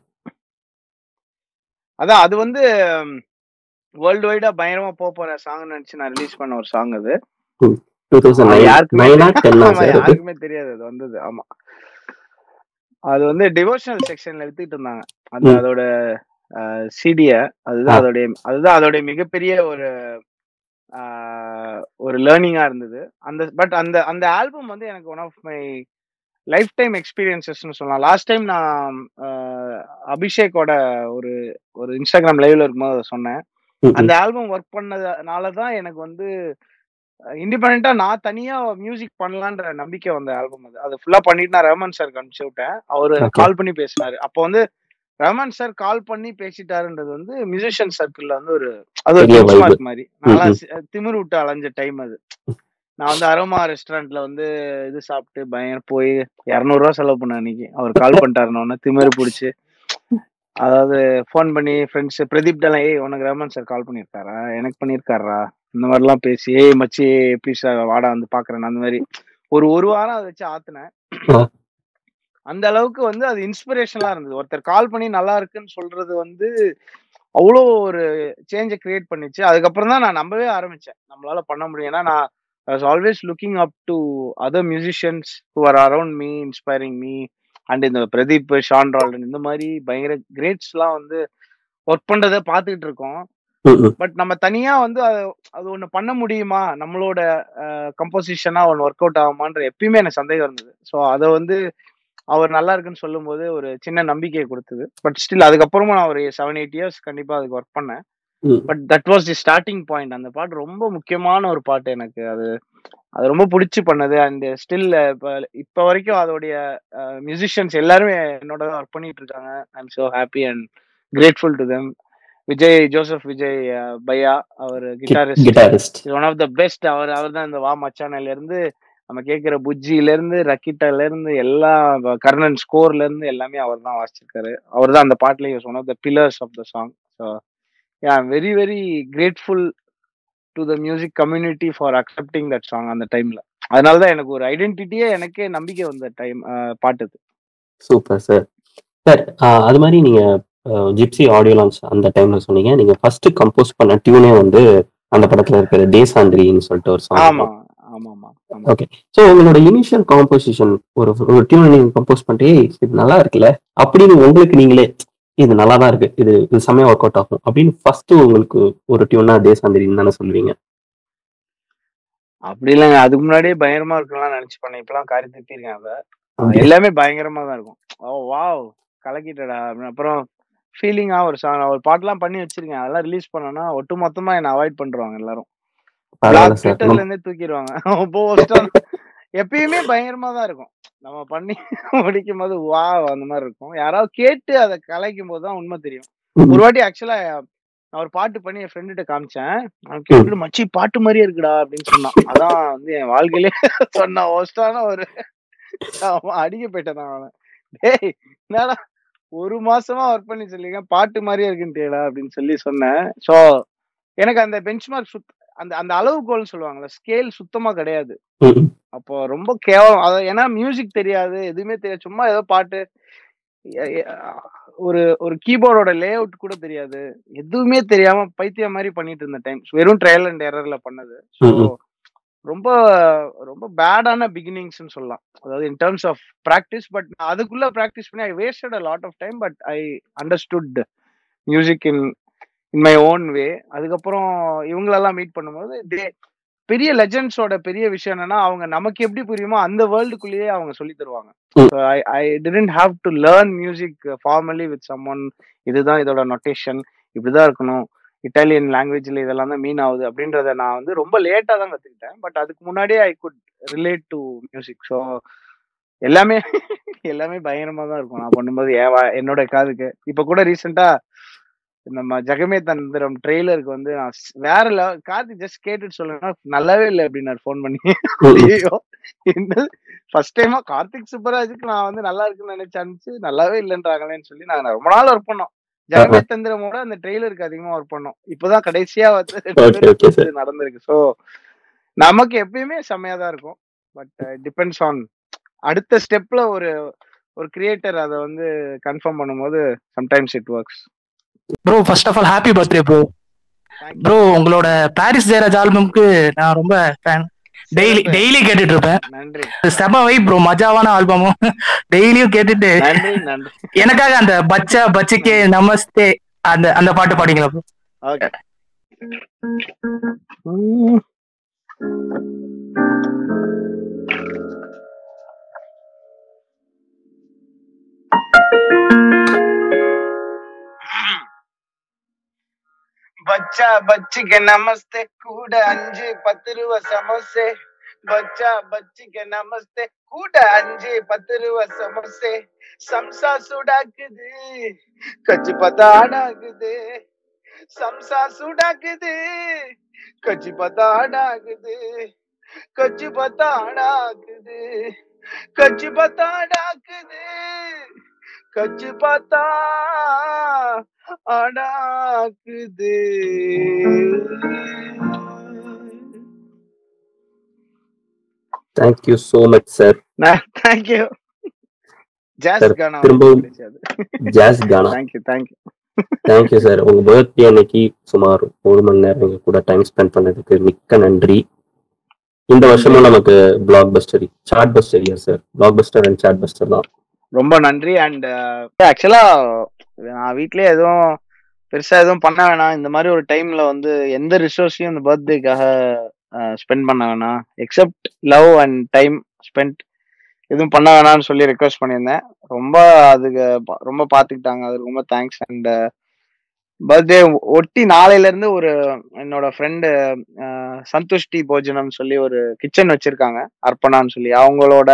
அதான் அது வந்து வேர்ல்டு வைடா பயங்கரமா போக போற சாங் நினைச்சு நான் ரிலீஸ் பண்ண ஒரு சாங் அது. அது யாருக்குமே அது தெரியாது. அது வந்தது. ஆமா. அது வந்து டிவோஷனல் செக்ஷன்ல வித்துக்கிட்டு இருந்தாங்க. அந்த ம். அதோட சிடிய அதுதான். அதோடைய அதுதான் அதோடைய மிகப்பெரிய ஒரு ஒரு லேர்னிங்கா இருந்தது. அந்த பட் அந்த அந்த ஆல்பம் வந்து எனக்கு one of my lifetime எக்ஸ்பீரியன்சஸ்னு சொல்லலாம். லாஸ்ட் டைம் நான் அபிஷேக்கோட ஒரு ஒரு இன்ஸ்டாகிராம் லைவ்ல இருக்கும்போது அதை சொன்னேன். அந்த ஆல்பம் ஒர்க் பண்ணதுனால தான் எனக்கு வந்து இண்டிபெண்டா நான் தனியா மியூசிக் பண்ணலான்ற நம்பிக்கை வந்த ஆல்பம் அது. அது ஃபுல்லா பண்ணிட்டு நான் ரஹ்மான் சார் அனுப்பிச்சு விட்டேன். அவரு. கால் பண்ணி பேசினாரு. அப்போ வந்து ரஹ்மான் சார் கால் பண்ணி பேசிட்டாருன்றது வந்து மியூசிஷியன் சர்க்கிள்ல வந்து ஒரு அது ஒரு மாதிரி. நல்லா திமிரு விட்டு அலைஞ்ச டைம் அது. நான் வந்து அரோமா ரெஸ்டாரண்ட்ல வந்து இது சாப்பிட்டு பயங்கர போய் இரநூறுவா செலவு பண்ணேன் அன்னைக்கு. அவர் கால் பண்ணிட்டாருன்னு திமிரு பிடிச்சி. அதாவது ஃபோன் பண்ணி ஃப்ரெண்ட்ஸ் பிரதீப் டெல்லாம் ஏய் உனக்கு ரஹ்மான் சார் கால் பண்ணியிருக்காரா? எனக்கு பண்ணியிருக்காரா? இந்த மாதிரிலாம் பேசி ஏய் மச்சி ப்ளீஸ் வாடா வந்து பாக்குறேன் அந்த மாதிரி ஒரு ஒரு வாரம் அதை வச்சு ஆத்துனேன். அந்த அளவுக்கு வந்து அது இன்ஸ்பிரேஷனலா இருந்தது. ஒருத்தர் கால் பண்ணி நல்லா இருக்குன்னு சொல்றது வந்து அவ்வளோ ஒரு சேஞ்சை கிரியேட் பண்ணிச்சு. அதுக்கப்புறம் தான் நான் நம்பவே ஆரம்பிச்சேன். நம்மளால பண்ண முடியும். ஏன்னா நான் was always looking up to other musicians who are around me inspiring me and இந்த பிரதீப் ஷான் ரால்டன் இந்த மாதிரி பயங்கர கிரேட்ஸ்லாம் வந்து ஒர்க் பண்றதை பார்த்துக்கிட்டு இருக்கோம். பட் நம்ம தனியா வந்து அது அது ஒண்ணு பண்ண முடியுமா? நம்மளோட கம்போசிஷனா ஒன்று ஒர்க் அவுட் ஆகுமான்ற எப்பயுமே எனக்கு சந்தேகம் இருந்தது. ஸோ அதை வந்து அவர் நல்லா இருக்குன்னு சொல்லும்போது ஒரு சின்ன நம்பிக்கையை கொடுத்தது. பட் ஸ்டில் அதுக்கப்புறமா நான் ஒரு செவன் எயிட் இயர்ஸ் கண்டிப்பா அதுக்கு ஒர்க் பண்ணேன். But that was the starting point அந்த பாட்டு ரொம்ப முக்கியமான ஒரு பாட்டு எனக்கு. அது அது ரொம்ப பிடிச்சி பண்ணது. அண்ட் ஸ்டில் இப்போ இப்போ வரைக்கும் அதோடைய மியூசிஷியன்ஸ் எல்லாருமே என்னோட தான் ஒர்க் பண்ணிட்டு இருக்காங்க. I am so happy and grateful to them Vijay Joseph Vijay Bhaiya our guitarist guitarist one of the best அவர் அவர் தான் இந்த வா மச்சானில இருந்து நம்ம கேட்கிற புஜ்ஜில இருந்து ரக்கிட்டால இருந்து எல்லா கர்ணன் ஸ்கோர்ல இருந்து எல்லாமே அவர் தான் வாசிச்சிருக்காரு. அவர் தான் அந்த பாட்டுல one of the pillars of the song so yeah very very grateful to the music community for accepting that song அந்த டைம்ல அதனால தான் எனக்கு ஒரு ஐடென்டிட்டியே எனக்கே நம்பிக்கை வந்த டைம் பாட்டு அது. சூப்பர் சார் சார் அது மாதிரி நீங்க ஜிப்சி ஆடியோ லான்ச் அந்த டைம்ல சொன்னீங்க. நீங்க ஃபர்ஸ்ட் கம்போஸ் பண்ண டியூனே வந்து அந்த படத்துல இருக்கிற தேசாந்திரின்னு சொல்லிட்டு ஒரு சாங் ஆமா ஓகே ஸோ உங்களோட இனிஷியல் காம்போசிஷன் ஒரு ஒரு டியூன் நீங்க கம்போஸ் பண்ணிட்டு "ஏய், இது நல்லா இருக்குல்ல? அப்படின்னு உங்களுக்கு நீங்களே இது நல்லா தான் இருக்கு. இது இது செம்மையா ஒர்க் அவுட் ஆகும். அப்படின்னு ஃபர்ஸ்ட் உங்களுக்கு ஒரு டியூனா தேசாந்திரின்னு தானே சொல்லுவீங்க. அப்படி இல்லைங்க. அதுக்கு முன்னாடியே பயங்கரமா இருக்கலாம் நினைச்சு பண்ணேன். இப்பெல்லாம் காரி திட்டிருக்கேன் அதை? எல்லாமே பயங்கரமா தான் இருக்கும். ஓ வாவ் கலக்கிட்டடா. அப்புறம் ஃபீலிங்கா ஒரு சாங் ஒரு பாட்டுலாம் பண்ணி வச்சிருக்கேன். அதெல்லாம் ரிலீஸ் பண்ணனா ஒட்டு மொத்தமா என்ன அவாய்ட் பண்றாங்க எல்லாரும். இருந்தே தூக்கிடுவாங்க [LAUGHS] எப்பயுமே பயங்கரமா தான் இருக்கும். நம்ம பண்ணி [LAUGHS] முடிக்கும் போது வா அந்த மாதிரி இருக்கும். யாராவது கேட்டு அதை கலைக்கும் போது தான் உண்மை தெரியும். ஒரு வாட்டி ஆக்சுவலா நான் ஒரு பாட்டு பண்ணி என் ஃப்ரெண்டுகிட்ட காமிச்சேன். அவன் கேட்டு மச்சி பாட்டு மாதிரியே இருக்குடா! அப்படின்னு சொன்னான். அதான் வந்து என் வாழ்க்கையிலே [LAUGHS] சொன்ன ஒஸ்டான ஒரு [LAUGHS] அடிக்க போயிட்டேன் அவனை. டேய் என்னடா ஒரு மாசமா ஒர்க் பண்ணி சொல்லிருக்கேன் பாட்டு மாதிரியே இருக்குன்ட்டேடா! அப்படின்னு சொல்லி சொன்னேன். ஸோ எனக்கு அந்த பெஞ்ச்மார்க் சுத் அந்த அந்த அளவுகோல்னு சொல்லுவாங்கல்ல ஸ்கேல் சுத்தமா கிடையாது. அப்போ ரொம்ப கேவலம். அத ஏன்னா மியூசிக் தெரியாது எதுவுமே தெரியாது. சும்மா ஏதோ பாட்டு ஒரு ஒரு கீபோர்டோட லே அவுட் கூட தெரியாது. எதுவுமே தெரியாம பைத்தியம் மாதிரி பண்ணிட்டு இருந்த டைம் வெறும் ட்ரையல் அண்ட் எரர்ல பண்ணது. ஸோ. ரொம்ப ரொம்ப பேடான பிகினிங்ஸ்னு சொல்லலாம். அதாவது in terms of practice but அதுக்குள்ள ப்ராக்டிஸ் பண்ணி I wasted a lot of time but I understood music in in my own way அதுக்கப்புறம் இவங்களெல்லாம் மீட் பண்ணும்போது தே பெரிய லெஜண்ட்ஸோட பெரிய விஷயம் என்னன்னா அவங்க நமக்கு எப்படி புரியுமோ அந்த வேர்ல்டுக்குள்ளேயே அவங்க சொல்லி தருவாங்க. I didn't have to learn music formally with someone இதுதான் இதோட நொட்டேஷன் இப்படிதான் இருக்கணும். இட்டாலியன் லாங்குவேஜ்ல இதெல்லாம் தான் மீன் ஆகுது அப்படின்றத நான் வந்து ரொம்ப லேட்டா தான் கத்துக்கிட்டேன். பட் அதுக்கு முன்னாடியே I could relate to music so எல்லாமே [LAUGHS] எல்லாமே பயங்கரமா தான் இருக்கும். நான் பண்ணும்போது என் வா- என்னோட காதுக்கு. இப்ப கூட ரீசெண்டா நம்ம ஜெகமே தந்திரம் ட்ரெய்லருக்கு வந்து நான் வேற லெவல் கார்த்திக் ஜஸ்ட் கேட்டுட்டு சொல்லுங்க. நல்லாவே இல்லை அப்படின்னாரு ஃபோன் பண்ணி. ஐயோ ஃபர்ஸ்ட் டைமா கார்த்திக் சுப்பராஜுக்கு நான் வந்து நல்லா இருக்குன்னு நினைச்சு அனுப்பிச்சு நல்லாவே இல்லைன்றாங்களேன்னு சொல்லி நாங்க ரொம்ப நாள் ஒர்க் பண்ணோம். ஜெகமே தந்திரமோட அந்த ட்ரெய்லருக்கு அதிகமா ஒர்க் பண்ணோம். இப்பதான் கடைசியா வந்து [LAUGHS] நடந்திருக்கு. ஸோ நமக்கு எப்பயுமே செம்மையா தான் இருக்கும். பட் டிபெண்ட்ஸ் ஆன் அடுத்த ஸ்டெப்ல ஒரு ஒரு கிரியேட்டர் அதை வந்து கன்ஃபார்ம் பண்ணும்போது sometimes it works bro first of all happy birthday bro bro உங்களோட பாரிஸ் ஜெயராஜ் ஆல்பம்க்கு நான் ரொம்ப ஃபேன் டெய்லி டெய்லி கேட்டுட்டு இருப்பேன் செம வை ப்ரோ மஜாவான ஆல்பமும் டெய்லியும் கேட்டுட்டு. எனக்காக அந்த பச்சா பச்சிக்கே நமஸ்தே அந்த அந்த பாட்டு பாடிங்களா ப்ரோ ஓகே பச்சா பச்சிக்க நமஸ்தே கூட அஞ்சு பத்து ரூபா சமோசே பச்சா பச்சிக்க நமஸ்தே கூட அஞ்சு பத்து ரூபா சமோசே சம்சா சுடாக்குது கச்சி பதாடாகுது சம்சா சுடாக்குது கச்சி பதாடாகுது கச்சி பத்தாடாக்குது கச்சி பத்தாடாக்குது கச்சி பத்தா ஆடாக்குது thank you so much sir thank you jazz sir கானா திரும்பவும் ஜாஸ் கானா? Thank you thank you thank you sir உங்க பர்த்டே அன்னைக்கு சுமார் ஒரு மணி நேரம் எங்க கூட டைம் ஸ்பெண்ட் பண்ணதுக்கு மிக்க நன்றி. இந்த வருஷமும் நமக்கு blockbuster sad buster sir blockbuster and sad buster தான். ரொம்ப நன்றி. அண்ட் ஆக்சுவலா நான் வீட்லயே எதுவும் பெருசா எதுவும் பண்ண வேணாம். இந்த மாதிரி ஒரு டைம்ல வந்து எந்த ரிசோர்ஸையும் இந்த பர்த்டேக்காக ஸ்பெண்ட் பண்ண வேணாம். Except love and time spend எதுவும் பண்ண வேணாம்னு சொல்லி ரெக்வஸ்ட் பண்ணியிருந்தேன். ரொம்ப அதுக்கு ரொம்ப பார்த்துக்கிட்டாங்க அதுக்கு ரொம்ப தேங்க்ஸ் அண்ட் பர்த்டே ஒட்டி நாளையில இருந்து ஒரு என்னோட ஃப்ரெண்டு சந்துஷ்டி போஜனம் சொல்லி ஒரு கிச்சன் வச்சிருக்காங்க. அர்ப்பணான்னு சொல்லி. அவங்களோட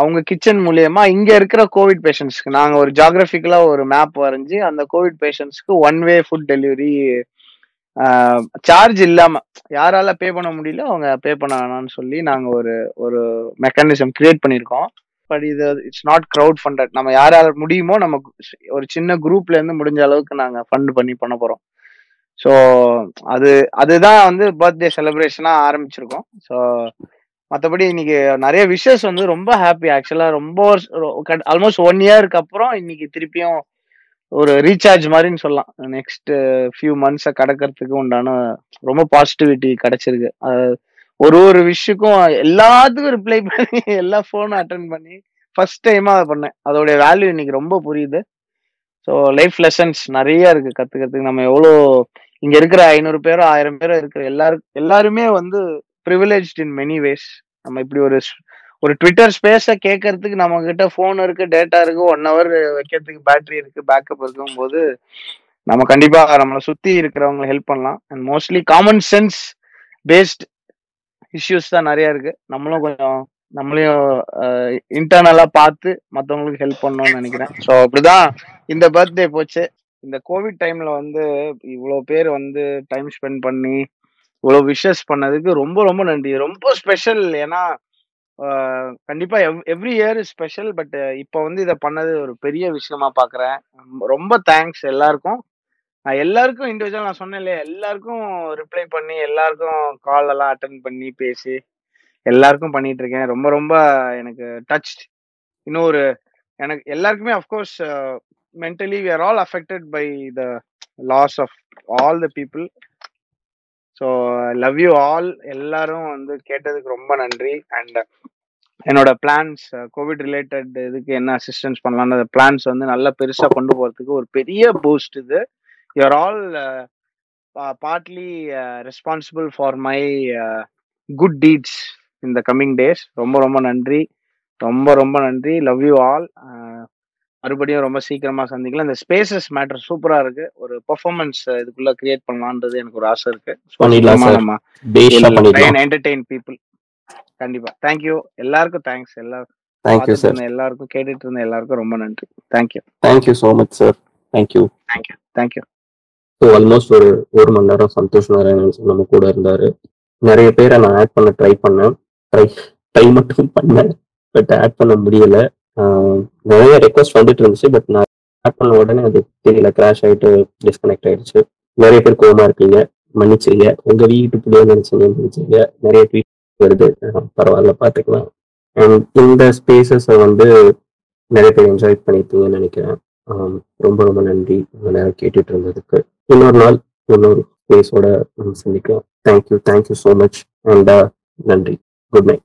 அவங்க கிச்சன் மூலியமா இங்க இருக்கிற கோவிட் பேஷண்ட்ஸ்க்கு நாங்க ஒரு ஜாகிரபிக்கலா ஒரு மேப் வரைஞ்சி அந்த கோவிட் பேஷண்ட்ஸ்க்கு one way food delivery charge இல்லாம யாரால பே பண்ண முடியல அவங்க பே பண்ண வேணாம்னு சொல்லி நாங்க ஒரு ஒரு மெக்கானிசம் கிரியேட் பண்ணியிருக்கோம். பட் இது இட்ஸ் நாட் க்ரௌட் ஃபண்டட் நம்ம யாரால முடியுமோ நம்ம ஒரு சின்ன குரூப்ல இருந்து முடிஞ்ச அளவுக்கு நாங்க ஃபண்ட் பண்ணி பண்ண போறோம். ஸோ அது அதுதான் வந்து பர்த்டே செலிப்ரேஷனா ஆரம்பிச்சிருக்கோம். ஸோ மற்றபடி இன்னைக்கு நிறைய விஷஸ் வந்து ரொம்ப ஹாப்பி ஆக்சுவலா ரொம்ப ஆல்மோஸ்ட் ஒன் இயருக்கு அப்புறம் இன்னைக்கு திருப்பியும் ஒரு ரீசார்ஜ் மாதிரின்னு சொல்லலாம். நெக்ஸ்ட் ஃபியூ மந்த்ஸை கடக்கிறதுக்கு உண்டான ரொம்ப பாசிட்டிவிட்டி கிடைச்சிருக்கு. ஒரு ஒரு விஷயக்கும் எல்லாத்துக்கும் ரிப்ளை பண்ணி எல்லா ஃபோனும் அட்டன் பண்ணி ஃபர்ஸ்ட் டைமாக அதை பண்ணேன். அதோடைய வேல்யூ இன்னைக்கு ரொம்ப புரியுது. ஸோ லைஃப் லெசன்ஸ் நிறைய இருக்கு கற்றுக்கிறதுக்கு நம்ம எவ்வளோ இங்கே இருக்கிற ஐநூறு பேரோ ஆயிரம் பேரோ இருக்கிற எல்லாரும் எல்லாருமே வந்து ப்ரிவிலேஜ் இன் மெனி வேஸ் நம்ம இப்படி ஒரு ஒரு ட்விட்டர் ஸ்பேஸை கேட்கறதுக்கு நம்ம கிட்ட ஃபோன் இருக்கு டேட்டா இருக்கு ஒன் ஹவர் வைக்கிறதுக்கு பேட்டரி இருக்கு பேக்கப் இருக்கும் போது நம்ம கண்டிப்பா நம்மளை சுத்தி இருக்கிறவங்களை ஹெல்ப் பண்ணலாம். And mostly common sense based issues தான் நிறைய இருக்கு. நம்மளும் கொஞ்சம் நம்மளையும் இன்டர்னலா பார்த்து மற்றவங்களுக்கு ஹெல்ப் பண்ணணும்னு நினைக்கிறேன். ஸோ அப்படிதான் இந்த பர்த்டே போச்சு. இந்த கோவிட் டைம்ல வந்து இவ்வளோ பேர் வந்து டைம் ஸ்பெண்ட் பண்ணி இவ்வளவு விஷஸ் பண்ணதுக்கு ரொம்ப ரொம்ப நன்றி. ரொம்ப ஸ்பெஷல். ஏன்னா கண்டிப்பா எவ்ரி இயர் ஸ்பெஷல். பட் இப்போ வந்து இதை பண்ணது ஒரு பெரிய விஷயமா பாக்குறேன். ரொம்ப தேங்க்ஸ் எல்லாருக்கும். நான் எல்லாருக்கும் இண்டிவிஜுவல் நான் சொன்னேன் இல்லையா? எல்லாருக்கும் ரிப்ளை பண்ணி எல்லாருக்கும் கால் எல்லாம் அட்டன் பண்ணி பேசி எல்லாருக்கும் பண்ணிட்டு இருக்கேன். ரொம்ப ரொம்ப எனக்கு டச் இன்னும் ஒரு எனக்கு எல்லாருக்குமே of course mentally we are all affected by the loss of all the people so love you all எல்லாரும் வந்து கேட்டதுக்கு ரொம்ப நன்றி. அண்ட் uh, என்னோட பிளான்ஸ் கோவிட் ரிலேட்டட் இதுக்கு என்ன அசிஸ்டன்ஸ் பண்ணலாம்னு அந்த பிளான்ஸ் வந்து நல்லா பெருசாக கொண்டு போகிறதுக்கு ஒரு பெரிய பூஸ்ட் இது. You're all partly responsible for my good deeds இந்த கம்மிங் டேஸ் ரொம்ப ரொம்ப நன்றி. ரொம்ப ரொம்ப நன்றி. லவ் யூ ஆல் மறுபடியும் ரொம்ப சீக்கிரமா சந்திக்கலாம். இந்த ஸ்பேசஸ் மேட்டர் சூப்பரா இருக்கு. ஒரு பெர்ஃபார்மன்ஸ் இதுக்குள்ள கிரியேட் பண்ணலான்றது எனக்கு ஒரு ஆசை இருக்கு. என்டர்டெயின் பீப்புள் கண்டிப்பா. தேங்க்யூ எல்லாருக்கும் தேங்க்ஸ் எல்லாரும் தேங்க்யூ சார் எல்லாருக்கும் கேட்டுட்டு இருந்த எல்லாருக்கும் ரொம்ப நன்றி. Thank you thank you so much sir thank you thank you thank you so almost ஒரு ஒரு மணி நேரம் சந்தோஷ் நாராயணன் நம்ம கூட இருந்தாரு. நிறைய பேரை நான் ஆட் பண்ண ட்ரை பண்ணேன். ட்ரை ட்ரை மட்டும் பண்ணேன் பட் ஆட் பண்ண முடியல. நிறைய ரெக்வஸ்ட் வந்துட்டு இருந்துச்சு பட் நான் ஆட் பண்ண உடனே அது தெரியல. கிராஷ் ஆயிட்டு டிஸ்கனெக்ட் ஆயிடுச்சு. நிறைய பேர் கோமா இருக்கீங்க மன்னிச்சிங்க உங்க வீட்டு பிள்ளைய நினைச்சீங்க மன்னிச்சிங்க நிறைய ட்வீட் வருது. பரவாயில்ல பாத்துக்கலாம். அண்ட் இந்த ஸ்பேசஸை வந்து நிறைய பேர் என்ஜாய் பண்ணிருப்பீங்கன்னு நினைக்கிறேன். ரொம்ப ரொம்ப நன்றி. இவ்வளவு நேரம் கேட்டுட்டு இருந்ததுக்கு. இன்னொரு நாள் இன்னொரு ஸ்பேஸோட சந்திக்கலாம். Thank you thank you so much and நன்றி. Good night